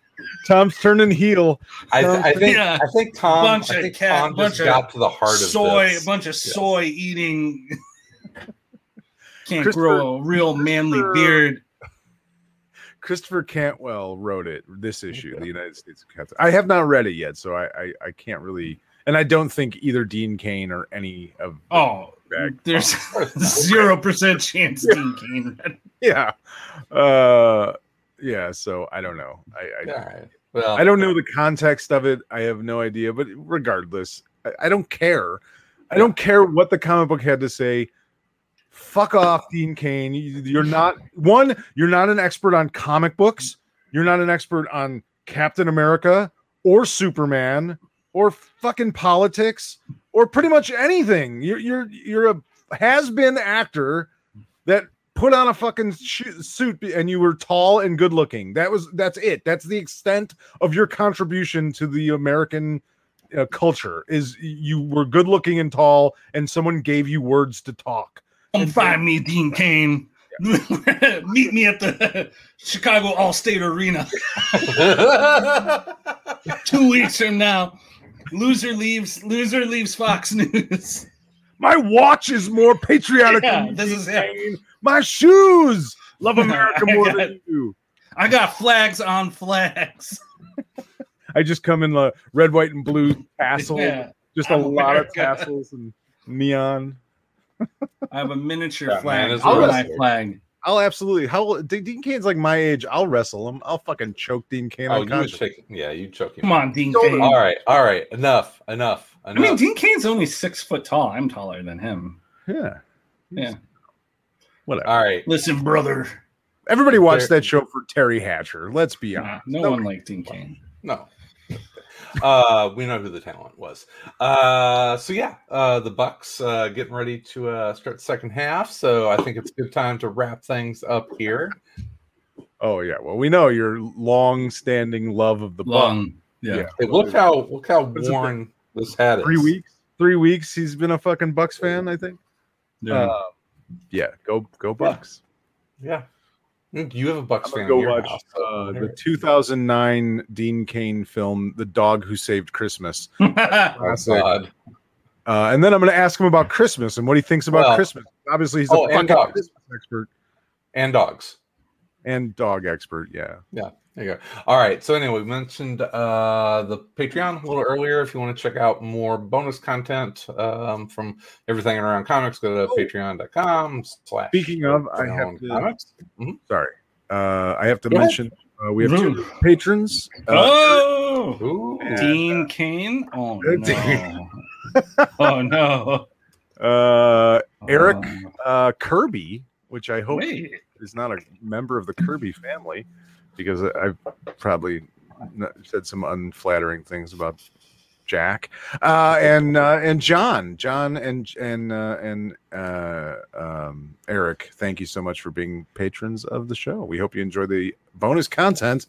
tom's turning heel I, I think Yeah. I think Tom. Bunch I of think cat- Tom bunch just of got to the heart of soy, a bunch of soy eating. Can't grow a real manly beard. christopher cantwell wrote it this issue the united states of captain i have not read it yet so i i, I can't really and i don't think either dean cain or any of Oh, Bag. there's *laughs* *laughs* zero percent chance Dean Cain. read yeah uh yeah so i don't know i i, All right. Well, I don't know the context of it. I have no idea. But regardless, I, I don't care. I don't care what the comic book had to say. Fuck off, Dean Cain. You, you're not one. You're not an expert on comic books. You're not an expert on Captain America or Superman or fucking politics or pretty much anything. You're you're you're a has been actor that put on a fucking sh- suit and you were tall and good looking. That was that's it. That's the extent of your contribution to the American uh, culture. Is you were good looking and tall, and someone gave you words to talk. Come find me, Dean Cain. *laughs* Meet me at the *laughs* Chicago Allstate Arena *laughs* two weeks from now. Loser leaves. Loser leaves Fox News. My watch is more patriotic. Yeah, than this is it. My shoes love America more got- than you. I got flags on flags. I just come in the red, white, and blue tassel. Yeah, just a I'm lot of America. tassels and neon. I have a miniature That man flag is a on my flag. I'll absolutely. How Dean Cain's like my age. I'll wrestle him. I'll fucking choke Dean Cain. oh, you would unconscious. Yeah, you choke him. Come on, Dean Cain. All right, all right. Enough, enough, I mean. Dean Cain's only six foot tall. I'm taller than him. Yeah. Yeah. Whatever. all right. Listen, brother. Everybody watched There- that show for Teri Hatcher. Let's be Nah, honest. no one liked Dean Cain. No. Uh we know who the talent was uh so yeah uh the bucks uh getting ready to uh start the second half so i think it's a good time to wrap things up here Oh yeah. Well, we know your long-standing love of the Bucks. Long. Yeah. Yeah. hey, look how look how What's worn this hat is Three weeks. Three weeks. He's been a fucking Bucks fan. I think. Yeah. Uh, yeah. Go go Bucks. yeah Mm, you have a bucks I'm fan go watch uh, the 2009 Dean Cain film, "The Dog Who Saved Christmas," *laughs* oh god uh, and then I'm going to ask him about Christmas and what he thinks about Well, Christmas. obviously he's Oh, a and fucking. Christmas expert and dogs. and dog expert. Yeah. Yeah. There you go. All right. So anyway, we mentioned uh, the Patreon a little earlier. If you want to check out more bonus content um, from everything around comics, go to Oh. patreon.com slash Speaking of, I have to- comics. Sorry. Uh, I have to Go mention uh, we have two patrons. Uh, oh, Ooh. Yeah. Dean Cain. Oh *laughs* Dean. no. oh no. *laughs* uh, Eric Oh, uh, Kirby, which I hope wait. is not a member of the Kirby family, because I've probably said some unflattering things about Jack uh, and uh, and John, John and and uh, and uh, um, Eric. Thank you so much for being patrons of the show. We hope you enjoy the bonus content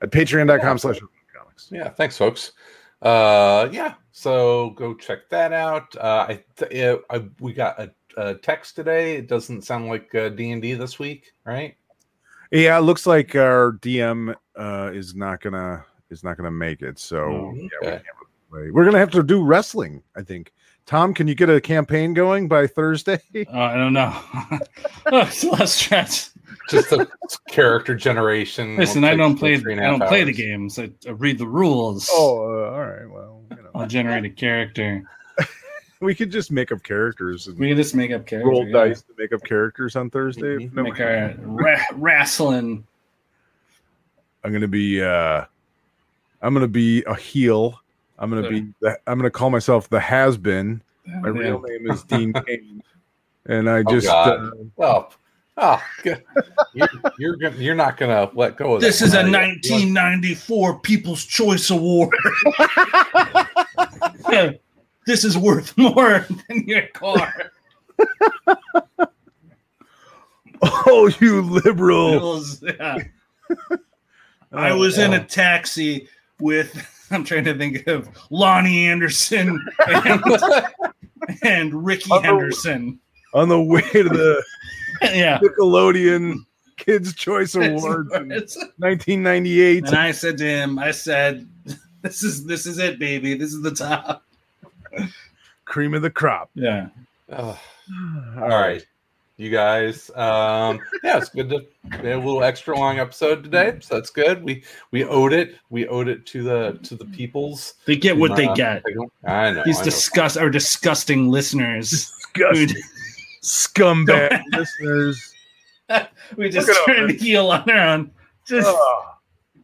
at Patreon.com/slash comics. Yeah, thanks, folks. Uh, yeah, so go check that out. Uh, I, I we got a, a text today. It doesn't sound like D and D this week, right? Yeah, it looks like our DM uh, is not gonna is not gonna make it. So Oh, yeah, we okay. can't really play. We're gonna have to do wrestling. I think. Tom, can you get a campaign going by Thursday? Oh, I don't know. oh, it's less stress. Just the character generation. Listen, I don't play. I and a half don't play the games. I, I read the rules. Oh, uh, all right. Well, you know, I'll generate a character. We could just make up characters and We can just make up characters. roll yeah. dice to make up characters on Thursday. Mhm. No- Make our ra- wrestling. I'm gonna be. uh I'm gonna be a heel. I'm gonna be. The, I'm gonna call myself the has been. My Yeah. real name is Dean *laughs* Cain, and I Oh, just. God. uh, Oh, oh, good. you're you're, you're not gonna let go of This that, is a 1994 People's Choice Award. *laughs* *laughs* this is worth *laughs* more than your car. *laughs* oh, you liberals. Yeah. *laughs* I was in a oh, taxi with I'm trying to think of Loni Anderson and, and Ricky Oh, no. Henderson. on the way to the Yeah. Nickelodeon Kids Choice Awards in 1998. And I said to him, I said, This is this is it, baby. This is the top. Cream of the crop. Yeah. Oh, all right, you guys. Um, yeah, it's good to we had a little extra long episode today, so that's good. We we owed it. We owed it to the to the peoples. They get what they Uh, get. I know. These I know. disgust are disgusting listeners. Disgusting scumbag *laughs* listeners. *laughs* we just Look at turned them. to heel on our own. Just Ugh.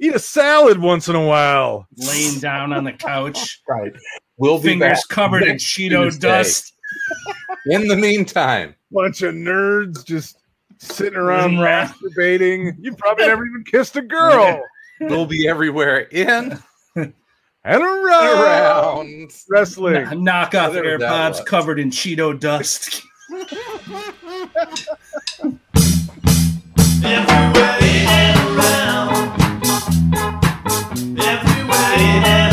eat a salad once in a while. laying down on the couch, Right. We'll be fingers back covered in Cheeto Tuesday. dust. *laughs* In the meantime, Bunch of nerds just sitting around masturbating. You probably never even kissed a girl. we'll be everywhere in *laughs* And around. around. Wrestling. Knock off Whatever AirPods covered in Cheeto dust. *laughs* Everywhere in and around. Everywhere and around.